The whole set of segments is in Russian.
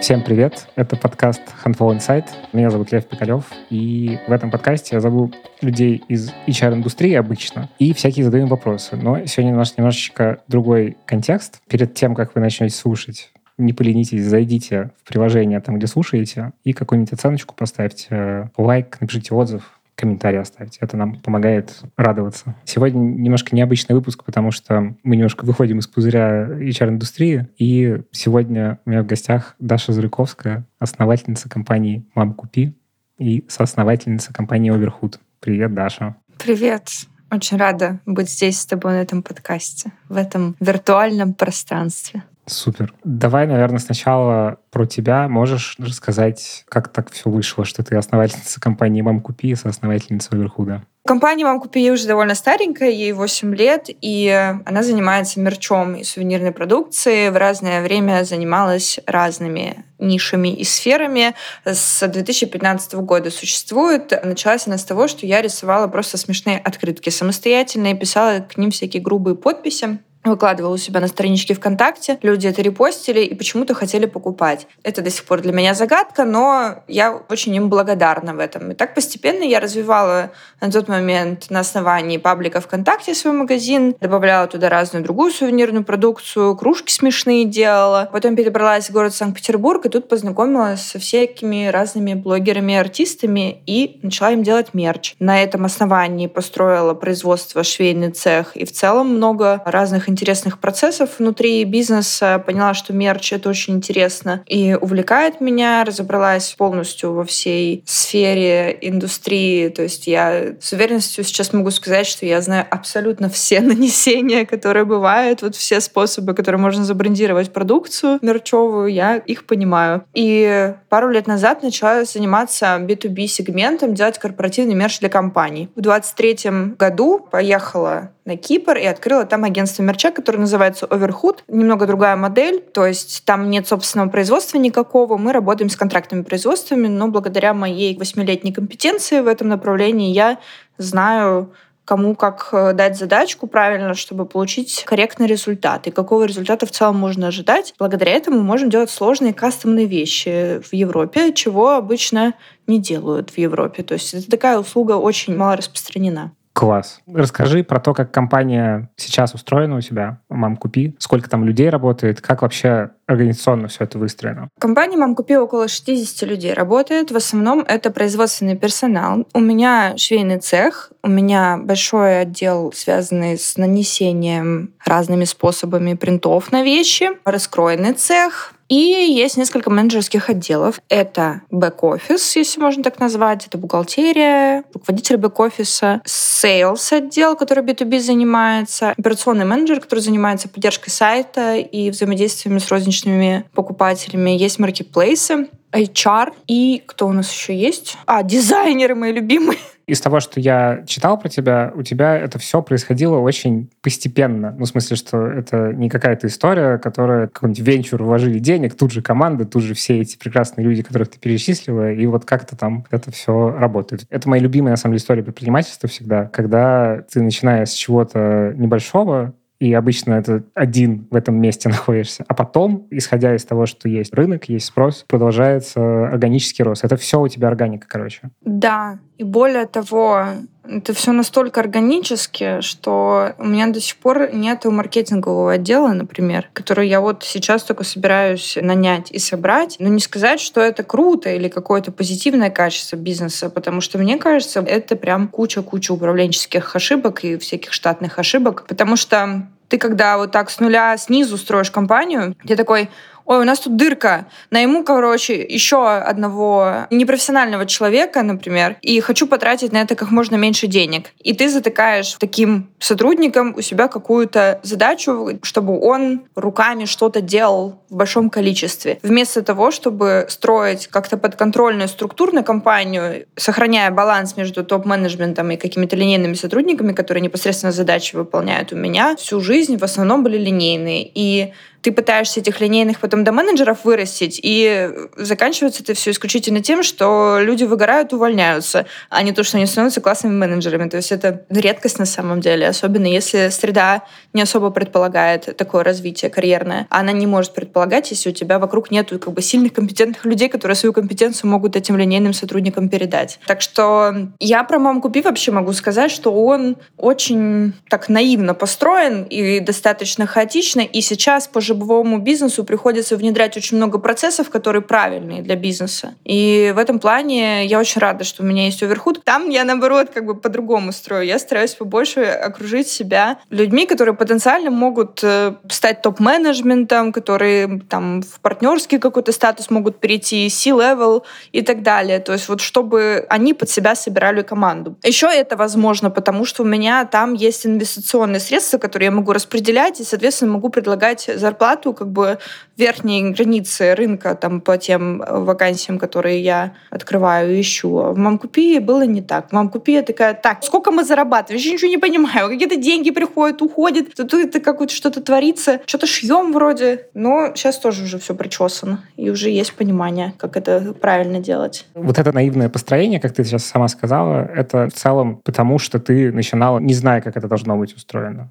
Всем привет! Это подкаст Handful Insight. Меня зовут Лев Пикалев. И в этом подкасте я зову людей из HR-индустрии обычно и всякие задаем вопросы. Но сегодня у нас немножечко другой контекст. Перед тем, как вы начнете слушать, не поленитесь, зайдите в приложение, там, где слушаете, и какую-нибудь оценочку поставьте, лайк, напишите отзыв, комментарий оставить. Это нам помогает радоваться. Сегодня немножко необычный выпуск, потому что мы немножко выходим из пузыря HR-индустрии. И сегодня у меня в гостях Даша Зурыковская, основательница компании «Мам, купи» и соосновательница компании «Оверхуд». Привет, Даша. Привет. Очень рада быть здесь с тобой на этом подкасте, в этом виртуальном пространстве. Супер. Давай, наверное, сначала про тебя. Можешь рассказать, как так все вышло, что ты основательница компании «Мам Купи» и соосновательница Оверхуда? Компания «Мам Купи» уже довольно старенькая, ей 8 лет, и она занимается мерчом и сувенирной продукцией. В разное время занималась разными нишами и сферами. С 2015 года существует. Началась она с того, что я рисовала просто смешные открытки самостоятельно и писала к ним всякие грубые подписи выкладывала у себя на страничке ВКонтакте. Люди это репостили и почему-то хотели покупать. Это до сих пор для меня загадка, но я очень им благодарна в этом. И так постепенно я развивала на тот момент на основании паблика ВКонтакте свой магазин, добавляла туда разную другую сувенирную продукцию, кружки смешные делала. Потом перебралась в город Санкт-Петербург и тут познакомилась со всякими разными блогерами артистами и начала им делать мерч. На этом основании построила производство швейный цех и в целом много разных интересных процессов внутри бизнеса, поняла, что мерч — это очень интересно и увлекает меня, разобралась полностью во всей сфере индустрии. То есть я с уверенностью сейчас могу сказать, что я знаю абсолютно все нанесения, которые бывают, вот все способы, которые можно забрендировать продукцию мерчевую, я их понимаю. И пару лет назад начала заниматься B2B сегментом, делать корпоративный мерч для компаний. В 2023 году поехала на Кипр и открыла там агентство мерча, которое называется Overhood. Немного другая модель, то есть там нет собственного производства никакого. Мы работаем с контрактными производствами, но благодаря моей восьмилетней компетенции в этом направлении я знаю кому как э, дать задачку правильно, чтобы получить корректный результат, и какого результата в целом можно ожидать. Благодаря этому мы можем делать сложные кастомные вещи в Европе, чего обычно не делают в Европе. То есть это такая услуга очень мало распространена. Класс. Расскажи про то, как компания сейчас устроена у тебя, «Мам, купи», сколько там людей работает, как вообще организационно все это выстроено? Компания «Мам, купи» около 60 людей работает. В основном это производственный персонал. У меня швейный цех, у меня большой отдел, связанный с нанесением разными способами принтов на вещи, раскроенный цех, и есть несколько менеджерских отделов. Это бэк-офис, если можно так назвать, это бухгалтерия, руководитель бэк-офиса, sales отдел, который B2B занимается, операционный менеджер, который занимается поддержкой сайта и взаимодействием с розничными покупателями. Есть маркетплейсы, HR и кто у нас еще есть? А, дизайнеры мои любимые. Из того, что я читал про тебя, у тебя это все происходило очень постепенно. Ну, в смысле, что это не какая-то история, которая какой-нибудь венчур вложили денег, тут же команда, тут же все эти прекрасные люди, которых ты перечислила, и вот как-то там это все работает. Это моя любимая, на самом деле, история предпринимательства всегда, когда ты, начиная с чего-то небольшого, и обычно это один в этом месте находишься. А потом, исходя из того, что есть рынок, есть спрос, продолжается органический рост. Это все у тебя органика, короче. Да, и более того, это все настолько органически, что у меня до сих пор нет маркетингового отдела, например, который я вот сейчас только собираюсь нанять и собрать. Но не сказать, что это круто или какое-то позитивное качество бизнеса, потому что мне кажется, это прям куча-куча управленческих ошибок и всяких штатных ошибок, потому что ты когда вот так с нуля снизу строишь компанию, ты такой, ой, у нас тут дырка, найму, короче, еще одного непрофессионального человека, например, и хочу потратить на это как можно меньше денег. И ты затыкаешь таким сотрудником у себя какую-то задачу, чтобы он руками что-то делал в большом количестве. Вместо того, чтобы строить как-то подконтрольную структурную компанию, сохраняя баланс между топ-менеджментом и какими-то линейными сотрудниками, которые непосредственно задачи выполняют у меня, всю жизнь в основном были линейные. И ты пытаешься этих линейных потом до менеджеров вырастить, и заканчивается это все исключительно тем, что люди выгорают, увольняются, а не то, что они становятся классными менеджерами. То есть это редкость на самом деле, особенно если среда не особо предполагает такое развитие карьерное. Она не может предполагать, если у тебя вокруг нет как бы сильных компетентных людей, которые свою компетенцию могут этим линейным сотрудникам передать. Так что я про маму купи вообще могу сказать, что он очень так наивно построен и достаточно хаотично, и сейчас по живому бизнесу приходится внедрять очень много процессов, которые правильные для бизнеса. И в этом плане я очень рада, что у меня есть оверхуд. Там я, наоборот, как бы по-другому строю. Я стараюсь побольше окружить себя людьми, которые потенциально могут э, стать топ-менеджментом, которые там в партнерский какой-то статус могут перейти, C-level и так далее. То есть вот чтобы они под себя собирали команду. Еще это возможно, потому что у меня там есть инвестиционные средства, которые я могу распределять и, соответственно, могу предлагать зарплату как бы верхней границы рынка там по тем э, вакансиям, которые я открываю и ищу. В Мамкупи было не так. В Мамкупи я такая, так, сколько мы зарабатываем? Я ничего не понимаю. Какие-то деньги приходят, уходят. Тут это какое-то что-то творится. Что-то шьем вроде. Но сейчас тоже уже все причесано. И уже есть понимание, как это правильно делать. Вот это наивное построение, как ты сейчас сама сказала, это в целом потому, что ты начинала, не зная, как это должно быть устроено.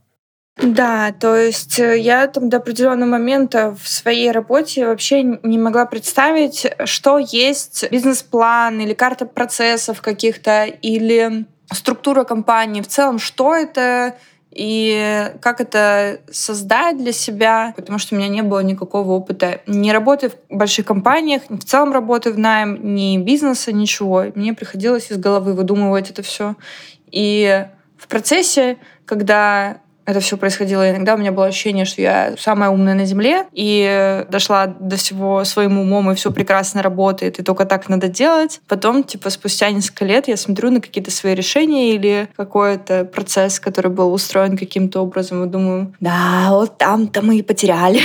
Да, то есть э, я там до определенного момента в своей работе вообще не могла представить, что есть бизнес-план или карта процессов каких-то, или структура компании. В целом, что это, и как это создать для себя, потому что у меня не было никакого опыта ни работы в больших компаниях, ни в целом работы в найм, ни бизнеса, ничего. Мне приходилось из головы выдумывать это все. И в процессе, когда это все происходило. Иногда у меня было ощущение, что я самая умная на Земле, и дошла до всего своим умом, и все прекрасно работает, и только так надо делать. Потом, типа, спустя несколько лет я смотрю на какие-то свои решения или какой-то процесс, который был устроен каким-то образом, и думаю, да, вот там-то мы и потеряли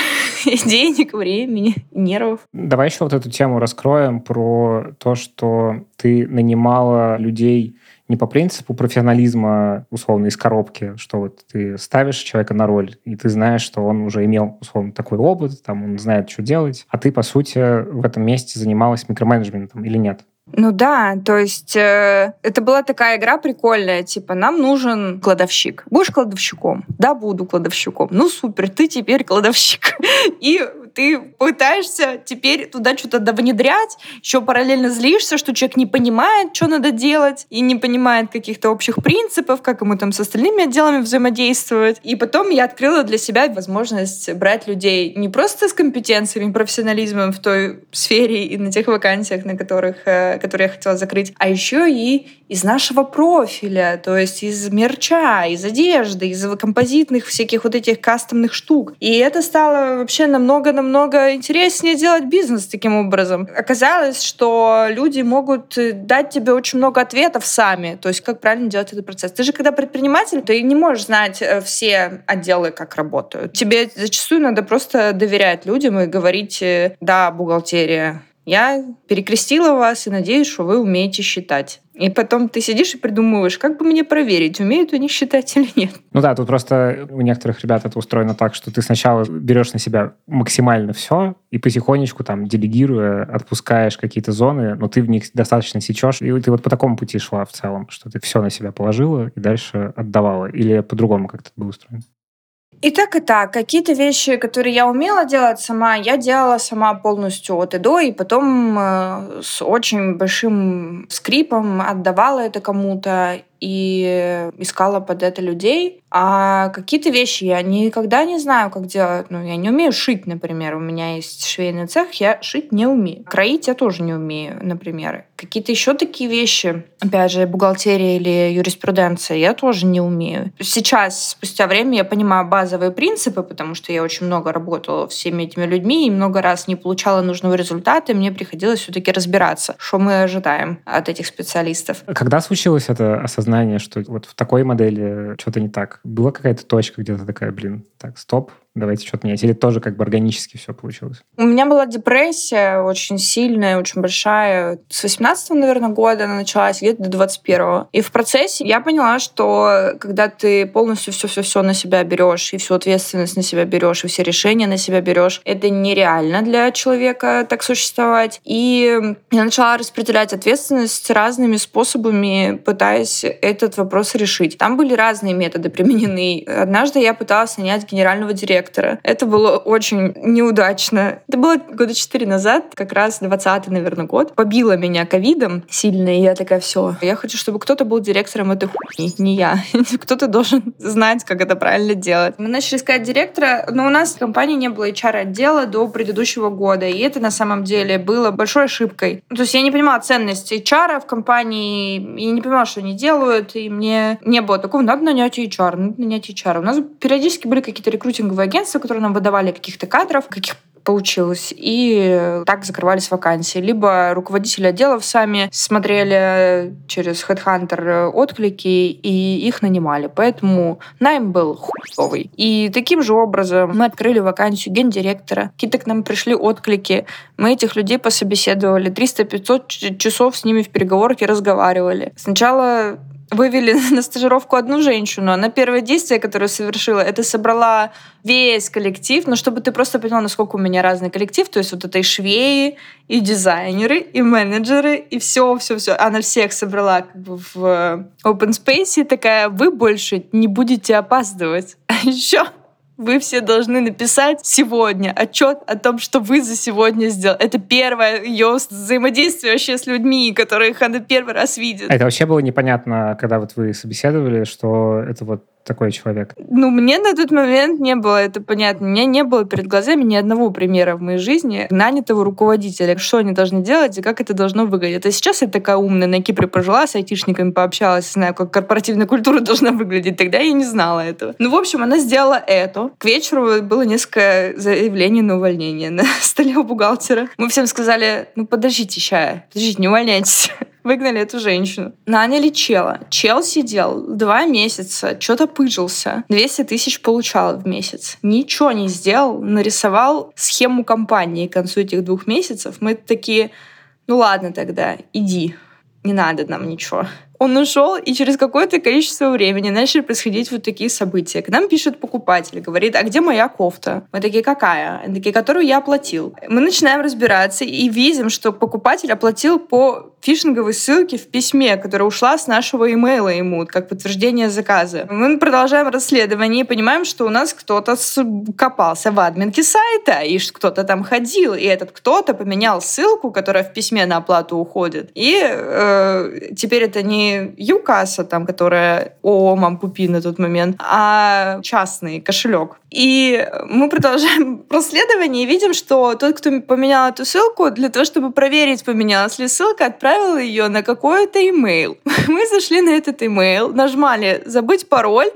денег, времени, нервов. Давай еще вот эту тему раскроем про то, что ты нанимала людей не по принципу профессионализма, условно, из коробки, что вот ты ставишь человека на роль, и ты знаешь, что он уже имел, условно, такой опыт, там, он знает, что делать, а ты, по сути, в этом месте занималась микроменеджментом или нет? Ну да, то есть э, это была такая игра прикольная, типа нам нужен кладовщик. Будешь кладовщиком? Да, буду кладовщиком. Ну супер, ты теперь кладовщик. И ты пытаешься теперь туда что-то внедрять, еще параллельно злишься, что человек не понимает, что надо делать, и не понимает каких-то общих принципов, как ему там с остальными отделами взаимодействовать. И потом я открыла для себя возможность брать людей не просто с компетенциями, профессионализмом в той сфере и на тех вакансиях, на которых, э, которые я хотела закрыть, а еще и из нашего профиля, то есть из мерча, из одежды, из композитных всяких вот этих кастомных штук. И это стало вообще намного-намного интереснее делать бизнес таким образом. Оказалось, что люди могут дать тебе очень много ответов сами, то есть как правильно делать этот процесс. Ты же когда предприниматель, ты не можешь знать э, все отделы, как работают. Тебе зачастую надо просто доверять людям и говорить, э, да, бухгалтерия, я перекрестила вас и надеюсь, что вы умеете считать. И потом ты сидишь и придумываешь, как бы мне проверить, умеют они считать или нет. Ну да, тут просто у некоторых ребят это устроено так, что ты сначала берешь на себя максимально все и потихонечку там делегируя, отпускаешь какие-то зоны, но ты в них достаточно сечешь. И ты вот по такому пути шла в целом, что ты все на себя положила и дальше отдавала. Или по-другому как-то был устроен? И так, и так. Какие-то вещи, которые я умела делать сама, я делала сама полностью от и до, и потом э, с очень большим скрипом отдавала это кому-то и искала под это людей. А какие-то вещи я никогда не знаю, как делать. Ну, я не умею шить, например. У меня есть швейный цех, я шить не умею. Кроить я тоже не умею, например. Какие-то еще такие вещи, опять же, бухгалтерия или юриспруденция, я тоже не умею. Сейчас, спустя время, я понимаю базовые принципы, потому что я очень много работала всеми этими людьми и много раз не получала нужного результата, и мне приходилось все-таки разбираться, что мы ожидаем от этих специалистов. Когда случилось это осознание, что вот в такой модели что-то не так? Была какая-то точка где-то такая, блин, так, стоп, давайте что-то менять? Или тоже как бы органически все получилось? У меня была депрессия очень сильная, очень большая. С 18 наверное, года она началась, где-то до 21 И в процессе я поняла, что когда ты полностью все-все-все на себя берешь, и всю ответственность на себя берешь, и все решения на себя берешь, это нереально для человека так существовать. И я начала распределять ответственность разными способами, пытаясь этот вопрос решить. Там были разные методы применены. Однажды я пыталась нанять генерального директора. Это было очень неудачно. Это было года четыре назад, как раз 20 наверное, год. Побило меня ковидом сильно, и я такая, все, я хочу, чтобы кто-то был директором этой хуйни, не я. кто-то должен знать, как это правильно делать. Мы начали искать директора, но у нас в компании не было HR-отдела до предыдущего года, и это на самом деле было большой ошибкой. То есть я не понимала ценность HR в компании, и не понимала, что они делают, и мне не было такого, надо нанять HR, надо нанять HR. У нас периодически были какие-то рекрутинговые агентства, которые нам выдавали каких-то кадров, каких получилось. И так закрывались вакансии. Либо руководители отделов сами смотрели через HeadHunter отклики и их нанимали. Поэтому найм был хуевый. И таким же образом мы открыли вакансию гендиректора. Какие-то к нам пришли отклики. Мы этих людей пособеседовали. 300-500 часов с ними в переговорке разговаривали. Сначала вывели на стажировку одну женщину. Она первое действие, которое совершила, это собрала весь коллектив, но чтобы ты просто поняла, насколько у меня разный коллектив, то есть вот это и швеи, и дизайнеры, и менеджеры, и все, все, все. Она всех собрала как бы в open space и такая, вы больше не будете опаздывать. А еще вы все должны написать сегодня отчет о том, что вы за сегодня сделали. Это первое ее взаимодействие вообще с людьми, которых она первый раз видит. Это вообще было непонятно, когда вот вы собеседовали, что это вот такой человек? Ну, мне на тот момент не было это понятно. У меня не было перед глазами ни одного примера в моей жизни нанятого руководителя, что они должны делать и как это должно выглядеть. А сейчас я такая умная, на Кипре пожила, с айтишниками пообщалась, знаю, как корпоративная культура должна выглядеть. Тогда я не знала этого. Ну, в общем, она сделала это. К вечеру было несколько заявлений на увольнение на столе у бухгалтера. Мы всем сказали, ну, подождите, ща, подождите, не увольняйтесь выгнали эту женщину. Наняли чела. Чел сидел два месяца, что-то пыжился. 200 тысяч получал в месяц. Ничего не сделал, нарисовал схему компании к концу этих двух месяцев. Мы такие, ну ладно тогда, иди, не надо нам ничего. Он ушел, и через какое-то количество времени начали происходить вот такие события. К нам пишет покупатель, говорит, а где моя кофта? Мы такие, какая? Они такие, которую я оплатил. Мы начинаем разбираться и видим, что покупатель оплатил по фишинговой ссылке в письме, которая ушла с нашего имейла ему, как подтверждение заказа. Мы продолжаем расследование и понимаем, что у нас кто-то копался в админке сайта, и кто-то там ходил, и этот кто-то поменял ссылку, которая в письме на оплату уходит. И э, теперь это не ЮКАСа, там, которая ООО Мампупи на тот момент, а частный кошелек. И мы продолжаем расследование и видим, что тот, кто поменял эту ссылку, для того, чтобы проверить, поменялась ли ссылка, отправил ее на какой-то имейл. Мы зашли на этот имейл, нажимали «забыть пароль»,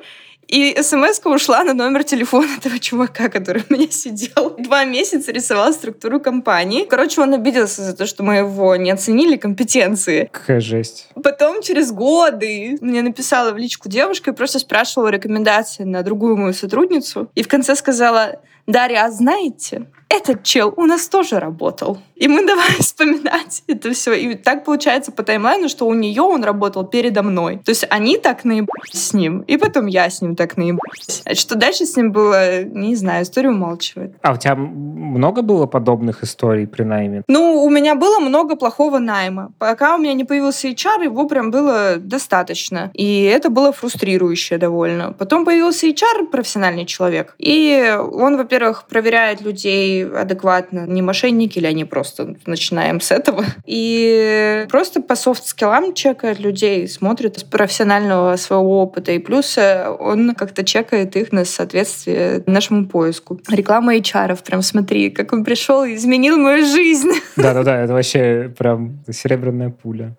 и смс ушла на номер телефона этого чувака, который у меня сидел. Два месяца рисовал структуру компании. Короче, он обиделся за то, что мы его не оценили компетенции. Какая жесть. Потом, через годы, мне написала в личку девушка и просто спрашивала рекомендации на другую мою сотрудницу. И в конце сказала, Дарья, а знаете, этот чел у нас тоже работал. И мы давай вспоминать это все. И так получается по таймлайну, что у нее он работал передо мной. То есть они так наебались с ним, и потом я с ним так наебалась. А что дальше с ним было, не знаю, история умалчивает. А у тебя много было подобных историй при найме? Ну, у меня было много плохого найма. Пока у меня не появился HR, его прям было достаточно. И это было фрустрирующе довольно. Потом появился HR, профессиональный человек. И он, во-первых, проверяет людей адекватно, не мошенники или они просто начинаем с этого. И просто по софт-скиллам чекает людей, смотрит с профессионального своего опыта. И плюс э, он как-то чекает их на соответствие нашему поиску. Реклама HR, прям смотри, как он пришел и изменил мою жизнь. Да-да-да, это вообще прям серебряная пуля.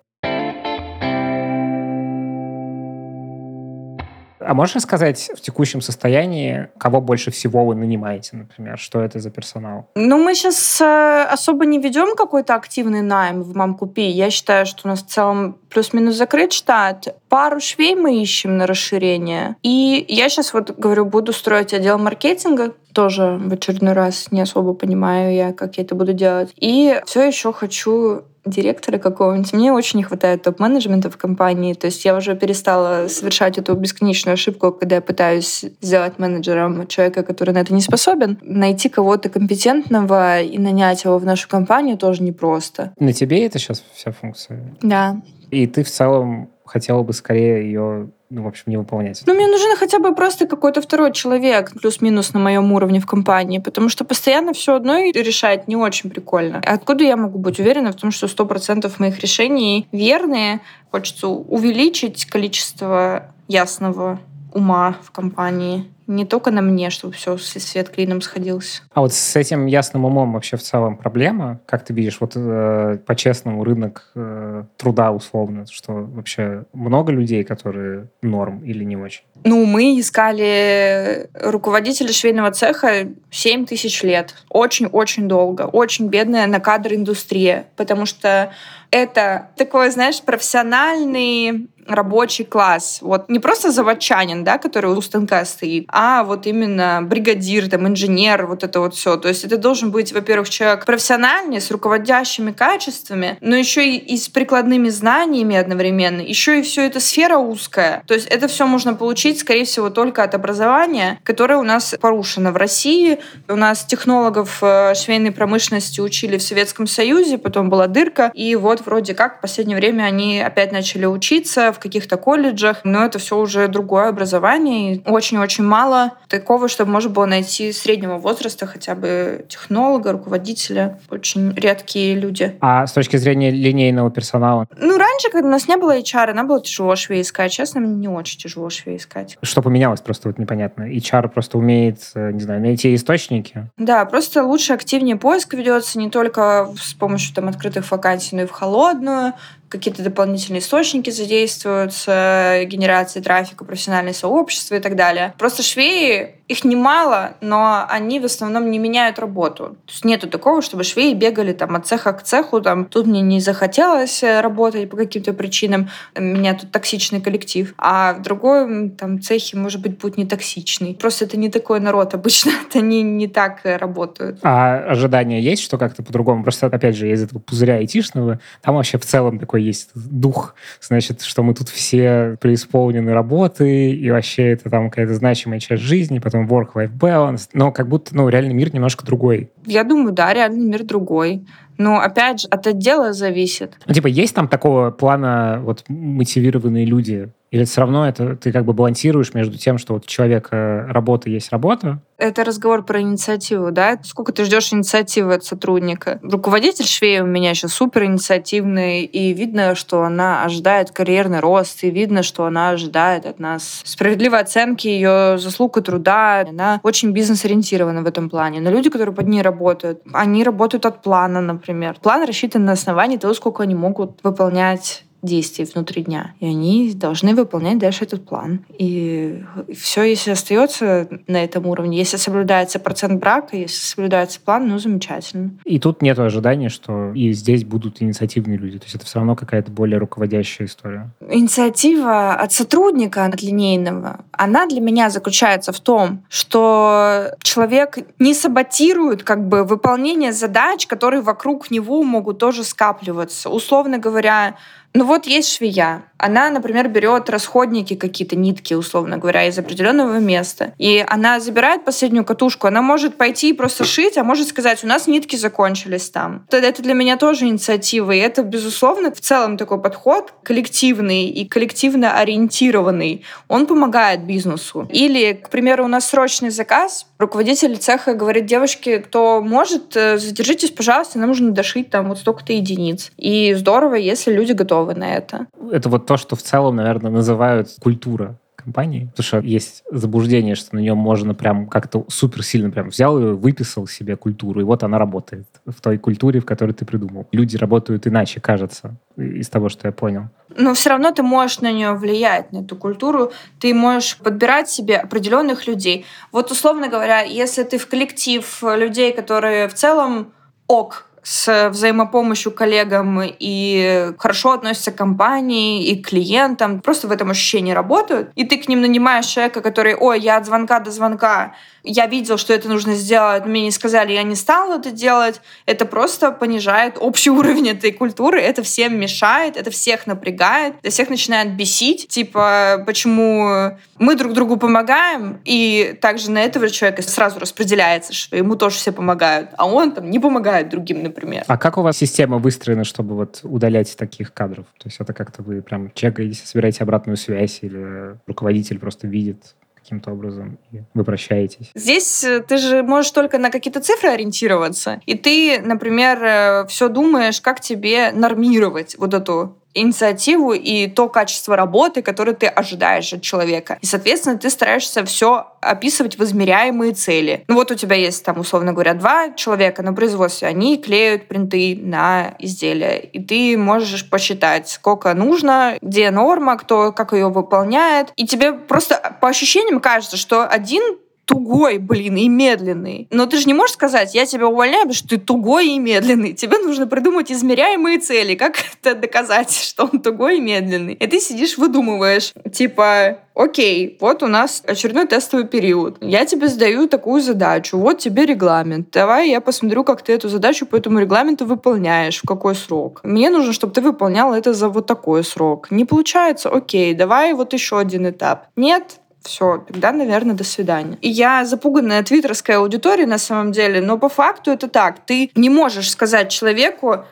А можешь рассказать в текущем состоянии, кого больше всего вы нанимаете, например? Что это за персонал? Ну, мы сейчас э, особо не ведем какой-то активный найм в Мамкупи. Я считаю, что у нас в целом плюс-минус закрыт штат. Пару швей мы ищем на расширение. И я сейчас вот, говорю, буду строить отдел маркетинга. Тоже в очередной раз не особо понимаю я, как я это буду делать. И все еще хочу директора какого-нибудь. Мне очень не хватает топ-менеджмента в компании. То есть я уже перестала совершать эту бесконечную ошибку, когда я пытаюсь сделать менеджером человека, который на это не способен. Найти кого-то компетентного и нанять его в нашу компанию тоже непросто. На тебе это сейчас вся функция? Да. И ты в целом хотела бы скорее ее ну, в общем, не выполнять. Ну, мне нужен хотя бы просто какой-то второй человек, плюс-минус на моем уровне в компании, потому что постоянно все одно решать не очень прикольно. Откуда я могу быть уверена в том, что 100% моих решений верные? Хочется увеличить количество ясного ума в компании не только на мне, чтобы все свет клином сходился. А вот с этим ясным умом вообще в целом проблема? Как ты видишь, вот э, по-честному рынок э, труда условно, что вообще много людей, которые норм или не очень? Ну, мы искали руководителя швейного цеха 7 тысяч лет. Очень-очень долго. Очень бедная на кадр индустрия. Потому что это такой, знаешь, профессиональный рабочий класс. Вот не просто заводчанин, да, который у станка стоит, а вот именно бригадир, там, инженер, вот это вот все. То есть это должен быть, во-первых, человек профессиональный, с руководящими качествами, но еще и, и с прикладными знаниями одновременно. Еще и все это сфера узкая. То есть это все можно получить, скорее всего, только от образования, которое у нас порушено в России. У нас технологов э, швейной промышленности учили в Советском Союзе, потом была дырка, и вот вроде как в последнее время они опять начали учиться в каких-то колледжах, но это все уже другое образование. Очень-очень мало такого, чтобы можно было найти среднего возраста хотя бы технолога, руководителя. Очень редкие люди. А с точки зрения линейного персонала? Ну, раньше, когда у нас не было HR, нам было тяжело швей искать. Честно, мне не очень тяжело швей искать. Что поменялось, просто вот непонятно. HR просто умеет, э, не знаю, найти источники? Да, просто лучше активнее поиск ведется не только с помощью там открытых вакансий, но и в холодную какие-то дополнительные источники задействуются, генерация трафика, профессиональные сообщества и так далее. Просто швеи их немало, но они в основном не меняют работу. То есть нету такого, чтобы швеи бегали там от цеха к цеху, там тут мне не захотелось э, работать по каким-то причинам, у меня тут токсичный коллектив, а в другой там цехе, может быть, будет не токсичный. Просто это не такой народ обычно, это они не так э, работают. А ожидания есть, что как-то по-другому? Просто, опять же, из этого пузыря айтишного, там вообще в целом такой есть дух, значит, что мы тут все преисполнены работы, и вообще это там какая-то значимая часть жизни, потом там work-life balance, но как будто, ну, реальный мир немножко другой. Я думаю, да, реальный мир другой. Но, опять же, от отдела зависит. Ну, типа, есть там такого плана вот мотивированные люди, или все равно это ты как бы балансируешь между тем, что вот у человека работа есть работа? Это разговор про инициативу, да? Сколько ты ждешь инициативы от сотрудника? Руководитель швея у меня сейчас супер инициативный, и видно, что она ожидает карьерный рост, и видно, что она ожидает от нас справедливой оценки ее заслуг и труда. Она очень бизнес-ориентирована в этом плане. Но люди, которые под ней работают, они работают от плана, например. План рассчитан на основании того, сколько они могут выполнять действий внутри дня. И они должны выполнять дальше этот план. И все, если остается на этом уровне, если соблюдается процент брака, если соблюдается план, ну, замечательно. И тут нет ожидания, что и здесь будут инициативные люди. То есть это все равно какая-то более руководящая история. Инициатива от сотрудника, от линейного, она для меня заключается в том, что человек не саботирует как бы выполнение задач, которые вокруг него могут тоже скапливаться. Условно говоря, ну вот есть швея. Она, например, берет расходники какие-то, нитки, условно говоря, из определенного места. И она забирает последнюю катушку. Она может пойти и просто шить, а может сказать, у нас нитки закончились там. Это для меня тоже инициатива. И это, безусловно, в целом такой подход коллективный и коллективно ориентированный. Он помогает бизнесу. Или, к примеру, у нас срочный заказ. Руководитель цеха говорит, девушки, кто может, э, задержитесь, пожалуйста, нам нужно дошить там вот столько-то единиц. И здорово, если люди готовы готовы на это. Это вот то, что в целом, наверное, называют культура компании. Потому что есть заблуждение, что на нем можно прям как-то супер сильно прям взял и выписал себе культуру, и вот она работает в той культуре, в которой ты придумал. Люди работают иначе, кажется, из того, что я понял. Но все равно ты можешь на нее влиять, на эту культуру. Ты можешь подбирать себе определенных людей. Вот условно говоря, если ты в коллектив людей, которые в целом ок с взаимопомощью коллегам и хорошо относятся к компании и к клиентам, просто в этом ощущении работают, и ты к ним нанимаешь человека, который, ой, я от звонка до звонка я видел, что это нужно сделать, мне не сказали, я не стал это делать. Это просто понижает общий уровень этой культуры, это всем мешает, это всех напрягает, это всех начинает бесить. Типа, почему мы друг другу помогаем, и также на этого человека сразу распределяется, что ему тоже все помогают, а он там не помогает другим, например. А как у вас система выстроена, чтобы вот удалять таких кадров? То есть это как-то вы прям чекаете, собираете обратную связь, или руководитель просто видит, каким-то образом, и вы прощаетесь. Здесь э, ты же можешь только на какие-то цифры ориентироваться. И ты, например, э, все думаешь, как тебе нормировать вот эту инициативу и то качество работы, которое ты ожидаешь от человека. И, соответственно, ты стараешься все описывать в измеряемые цели. Ну вот у тебя есть там, условно говоря, два человека на производстве, они клеют принты на изделия, и ты можешь посчитать, сколько нужно, где норма, кто как ее выполняет, и тебе просто по ощущениям кажется, что один тугой, блин, и медленный. Но ты же не можешь сказать, я тебя увольняю, потому что ты тугой и медленный. Тебе нужно придумать измеряемые цели, как это доказать, что он тугой и медленный. И ты сидишь, выдумываешь, типа, окей, вот у нас очередной тестовый период. Я тебе задаю такую задачу, вот тебе регламент. Давай я посмотрю, как ты эту задачу по этому регламенту выполняешь, в какой срок. Мне нужно, чтобы ты выполнял это за вот такой срок. Не получается? Окей, давай вот еще один этап. Нет? Все, тогда, наверное, до свидания. И я запуганная твиттерская аудитория на самом деле, но по факту это так. Ты не можешь сказать человеку,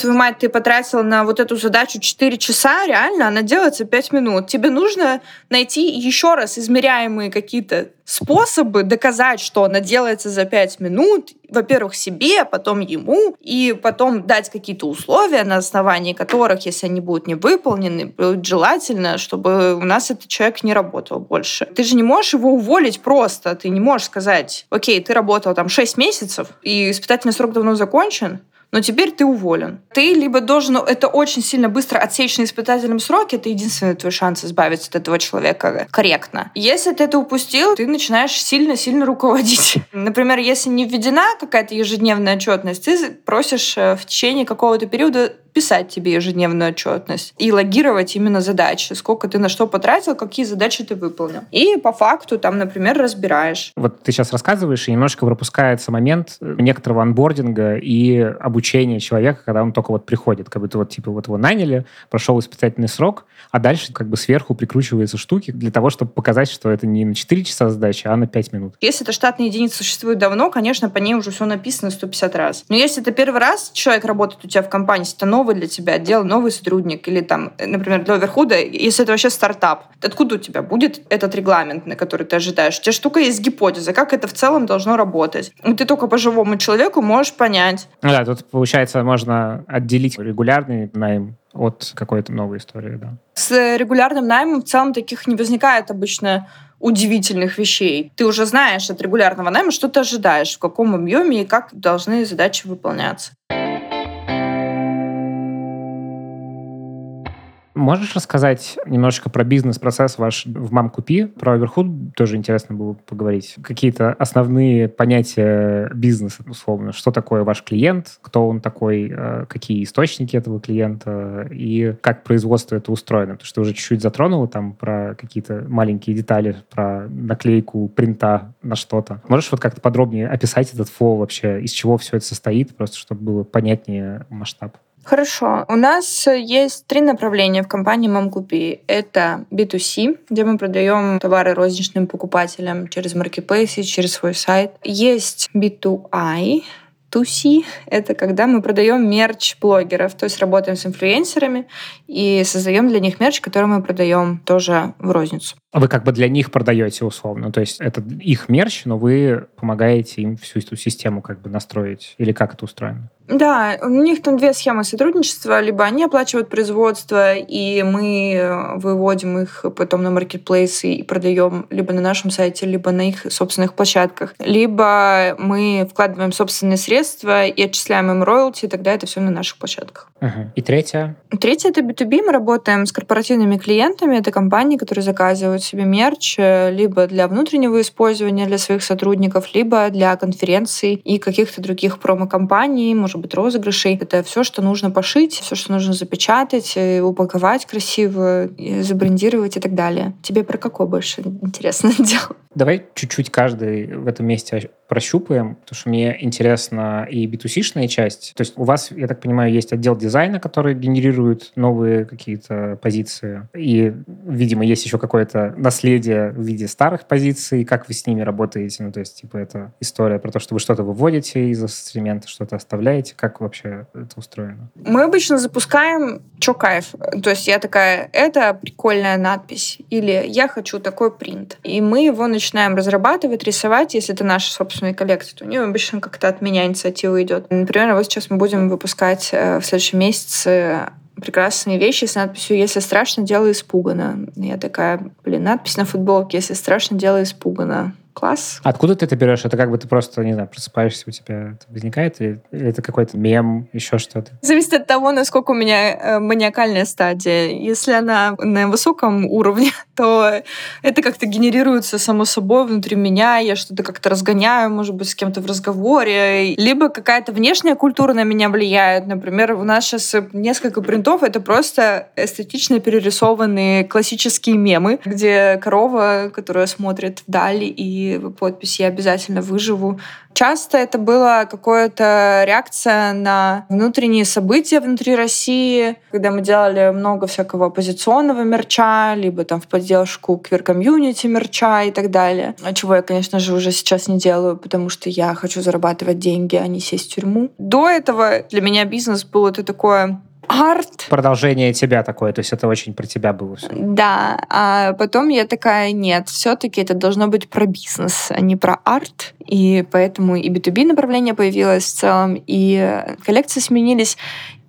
Твою мать, ты потратила на вот эту задачу 4 часа, реально, она делается 5 минут. Тебе нужно найти еще раз измеряемые какие-то способы доказать, что она делается за 5 минут, во-первых, себе, потом ему, и потом дать какие-то условия, на основании которых, если они будут не выполнены, будет желательно, чтобы у нас этот человек не работал больше. Ты же не можешь его уволить просто. Ты не можешь сказать, окей, ты работал там 6 месяцев, и испытательный срок давно закончен, но теперь ты уволен. Ты либо должен это очень сильно быстро отсечь на испытательном сроке, это единственный твой шанс избавиться от этого человека корректно. Если ты это упустил, ты начинаешь сильно-сильно руководить. Например, если не введена какая-то ежедневная отчетность, ты просишь э, в течение какого-то периода писать тебе ежедневную отчетность и логировать именно задачи, сколько ты на что потратил, какие задачи ты выполнил. И по факту там, например, разбираешь. Вот ты сейчас рассказываешь, и немножко пропускается момент некоторого анбординга и обучения человека, когда он только вот приходит, как будто вот типа вот его наняли, прошел испытательный срок, а дальше как бы сверху прикручиваются штуки для того, чтобы показать, что это не на 4 часа задача, а на 5 минут. Если эта штатная единица существует давно, конечно, по ней уже все написано 150 раз. Но если это первый раз человек работает у тебя в компании, это новый для тебя отдел, новый сотрудник, или там, например, для Оверхуда, если это вообще стартап, откуда у тебя будет этот регламент, на который ты ожидаешь? У тебя штука есть гипотеза, как это в целом должно работать. И ты только по живому человеку можешь понять. Ну да, тут, получается, можно отделить регулярный найм от какой-то новой истории, да. С регулярным наймом в целом таких не возникает обычно удивительных вещей. Ты уже знаешь от регулярного найма, что ты ожидаешь, в каком объеме и как должны задачи выполняться. Можешь рассказать немножечко про бизнес-процесс ваш в Мам Купи? Про Оверхуд тоже интересно было поговорить. Какие-то основные понятия бизнеса, условно. Что такое ваш клиент? Кто он такой? Э, какие источники этого клиента? И как производство это устроено? Потому что ты уже чуть-чуть затронула там про какие-то маленькие детали, про наклейку принта на что-то. Можешь вот как-то подробнее описать этот флоу вообще? Из чего все это состоит? Просто чтобы было понятнее масштаб. Хорошо. У нас есть три направления в компании Мамкупи. Это B2C, где мы продаем товары розничным покупателям через маркетплейсы, через свой сайт. Есть B2I, 2C — это когда мы продаем мерч блогеров, то есть работаем с инфлюенсерами и создаем для них мерч, который мы продаем тоже в розницу. Вы как бы для них продаете условно? То есть это их мерч, но вы помогаете им всю эту систему как бы настроить? Или как это устроено? Да, у них там две схемы сотрудничества. Либо они оплачивают производство, и мы э, выводим их потом на маркетплейсы и продаем либо на нашем сайте, либо на их собственных площадках. Либо мы вкладываем собственные средства и отчисляем им роялти, тогда это все на наших площадках. Угу. И третье? Третье — это B2B. Мы работаем с корпоративными клиентами. Это компании, которые заказывают себе мерч э, либо для внутреннего использования для своих сотрудников, либо для конференций и каких-то других промо-компаний, может быть, розыгрышей. Это все, что нужно пошить, все, что нужно запечатать, э, упаковать красиво, забрендировать и так далее. Тебе про какое больше интересно дело? Давай чуть-чуть каждый в этом месте прощупаем, потому что мне интересна и B2C-шная часть. То есть у вас, я так понимаю, есть отдел дизайна, который генерирует новые какие-то позиции. И, видимо, есть еще какое-то наследие в виде старых позиций. Как вы с ними работаете? Ну, то есть, типа, это история про то, что вы что-то выводите из ассортимента, что-то оставляете. Как вообще это устроено? Мы обычно запускаем что кайф. То есть я такая, это прикольная надпись. Или я хочу такой принт. И мы его начинаем разрабатывать, рисовать, если это наша собственная коллекция, то у нее обычно как-то от меня инициатива идет. Например, вот сейчас мы будем выпускать э, в следующем месяце прекрасные вещи с надписью «Если страшно, делай испуганно». Я такая, блин, надпись на футболке «Если страшно, делай испуганно» класс. Откуда ты это берешь? Это как бы ты просто, не знаю, просыпаешься, у тебя это возникает, или, или это какой-то мем, еще что-то? Зависит от того, насколько у меня э, маниакальная стадия. Если она на высоком уровне, то это как-то генерируется само собой внутри меня, я что-то как-то разгоняю, может быть, с кем-то в разговоре, либо какая-то внешняя культура на меня влияет. Например, у нас сейчас несколько принтов, это просто эстетично перерисованные классические мемы, где корова, которая смотрит вдаль и подпись «Я обязательно выживу». Часто это была какая-то реакция на внутренние события внутри России, когда мы делали много всякого оппозиционного мерча, либо там в поддержку квир-комьюнити мерча и так далее. Чего я, конечно же, уже сейчас не делаю, потому что я хочу зарабатывать деньги, а не сесть в тюрьму. До этого для меня бизнес был это такое арт. Продолжение тебя такое, то есть это очень про тебя было все. Да, а потом я такая, нет, все-таки это должно быть про бизнес, а не про арт. И поэтому и B2B направление появилось в целом, и коллекции сменились.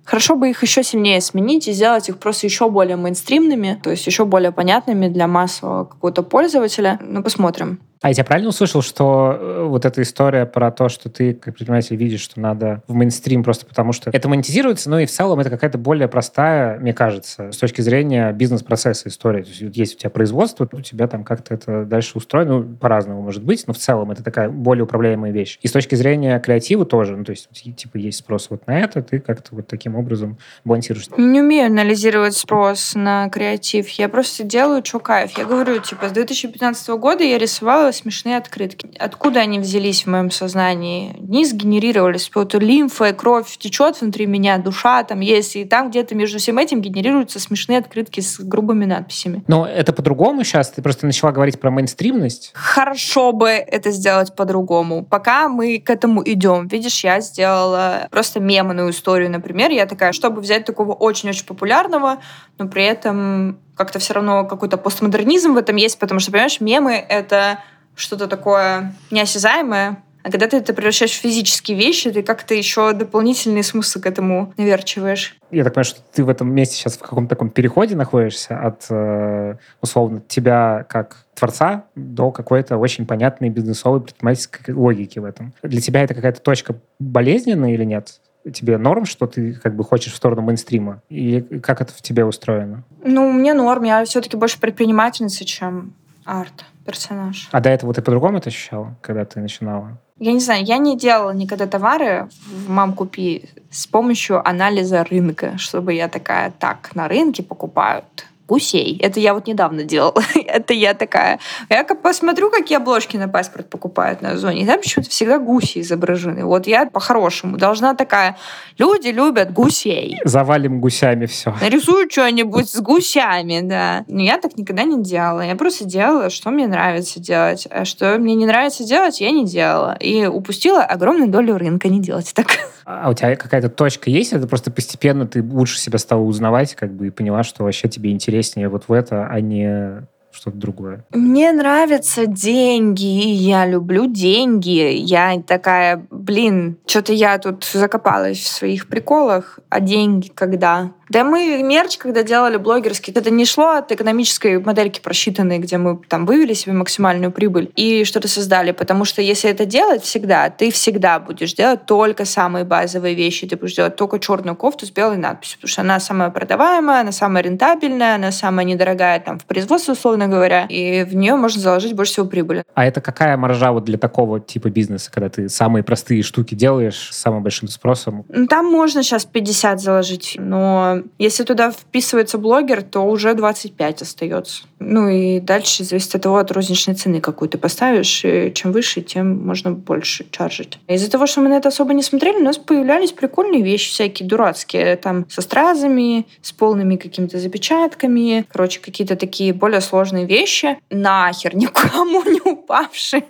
Хорошо бы их еще сильнее сменить и сделать их просто еще более мейнстримными, то есть еще более понятными для массового какого-то пользователя. Ну, посмотрим. А я тебя правильно услышал, что э, вот эта история про то, что ты как предприниматель видишь, что надо в мейнстрим просто потому, что это монетизируется, но и в целом это какая-то более простая, мне кажется, с точки зрения бизнес-процесса история. То есть есть у тебя производство, у тебя там как-то это дальше устроено, ну, по-разному может быть, но в целом это такая более управляемая вещь. И с точки зрения креатива тоже, ну, то есть типа есть спрос вот на это, ты как-то вот таким образом балансируешь. Не умею анализировать спрос на креатив. Я просто делаю, что кайф. Я говорю, типа, с 2015 года я рисовала смешные открытки. Откуда они взялись в моем сознании? Не сгенерировались. Вот лимфа и кровь течет внутри меня, душа там есть. И там где-то между всем этим генерируются смешные открытки с грубыми надписями. Но это по-другому сейчас? Ты просто начала говорить про мейнстримность? Хорошо бы это сделать по-другому. Пока мы к этому идем. Видишь, я сделала просто мемную историю, например. Я такая, чтобы взять такого очень-очень популярного, но при этом как-то все равно какой-то постмодернизм в этом есть, потому что, понимаешь, мемы — это что-то такое неосязаемое, а когда ты это превращаешь в физические вещи, ты как-то еще дополнительный смысл к этому наверчиваешь. Я так понимаю, что ты в этом месте сейчас в каком-то таком переходе находишься от, э, условно, тебя как творца до какой-то очень понятной бизнесовой предпринимательской логики в этом. Для тебя это какая-то точка болезненная или нет? тебе норм, что ты как бы хочешь в сторону мейнстрима? И как это в тебе устроено? Ну, мне норм. Я все-таки больше предпринимательница, чем арт-персонаж. А до этого ты по-другому это ощущала, когда ты начинала? Я не знаю, я не делала никогда товары в «Мам, купи» с помощью анализа рынка, чтобы я такая, так, на рынке покупают гусей. Это я вот недавно делала. это я такая. Я как посмотрю, какие обложки на паспорт покупают на зоне. И там почему-то всегда гуси изображены. Вот я по-хорошему должна такая. Люди любят гусей. Завалим гусями все. Нарисую что-нибудь с гусями, да. Но я так никогда не делала. Я просто делала, что мне нравится делать. А что мне не нравится делать, я не делала. И упустила огромную долю рынка. Не делать так. А у тебя какая-то точка есть? Это просто постепенно ты лучше себя стала узнавать, как бы, и поняла, что вообще тебе интереснее вот в это, а не что-то другое? Мне нравятся деньги, я люблю деньги. Я такая, блин, что-то я тут закопалась в своих приколах, а деньги когда? Да мы мерч, когда делали блогерский, это не шло от экономической модельки просчитанной, где мы там вывели себе максимальную прибыль и что-то создали. Потому что если это делать всегда, ты всегда будешь делать только самые базовые вещи. Ты будешь делать только черную кофту с белой надписью, потому что она самая продаваемая, она самая рентабельная, она самая недорогая там в производстве, условно говоря, и в нее можно заложить больше всего прибыли. А это какая маржа вот для такого типа бизнеса, когда ты самые простые штуки делаешь с самым большим спросом? Там можно сейчас 50 заложить, но если туда вписывается блогер, то уже 25 остается. Ну и дальше зависит от того, от розничной цены, какую ты поставишь. И чем выше, тем можно больше чаржить. Из-за того, что мы на это особо не смотрели, у нас появлялись прикольные вещи всякие дурацкие. Там со стразами, с полными какими-то запечатками. Короче, какие-то такие более сложные вещи. Нахер никому не упавшие.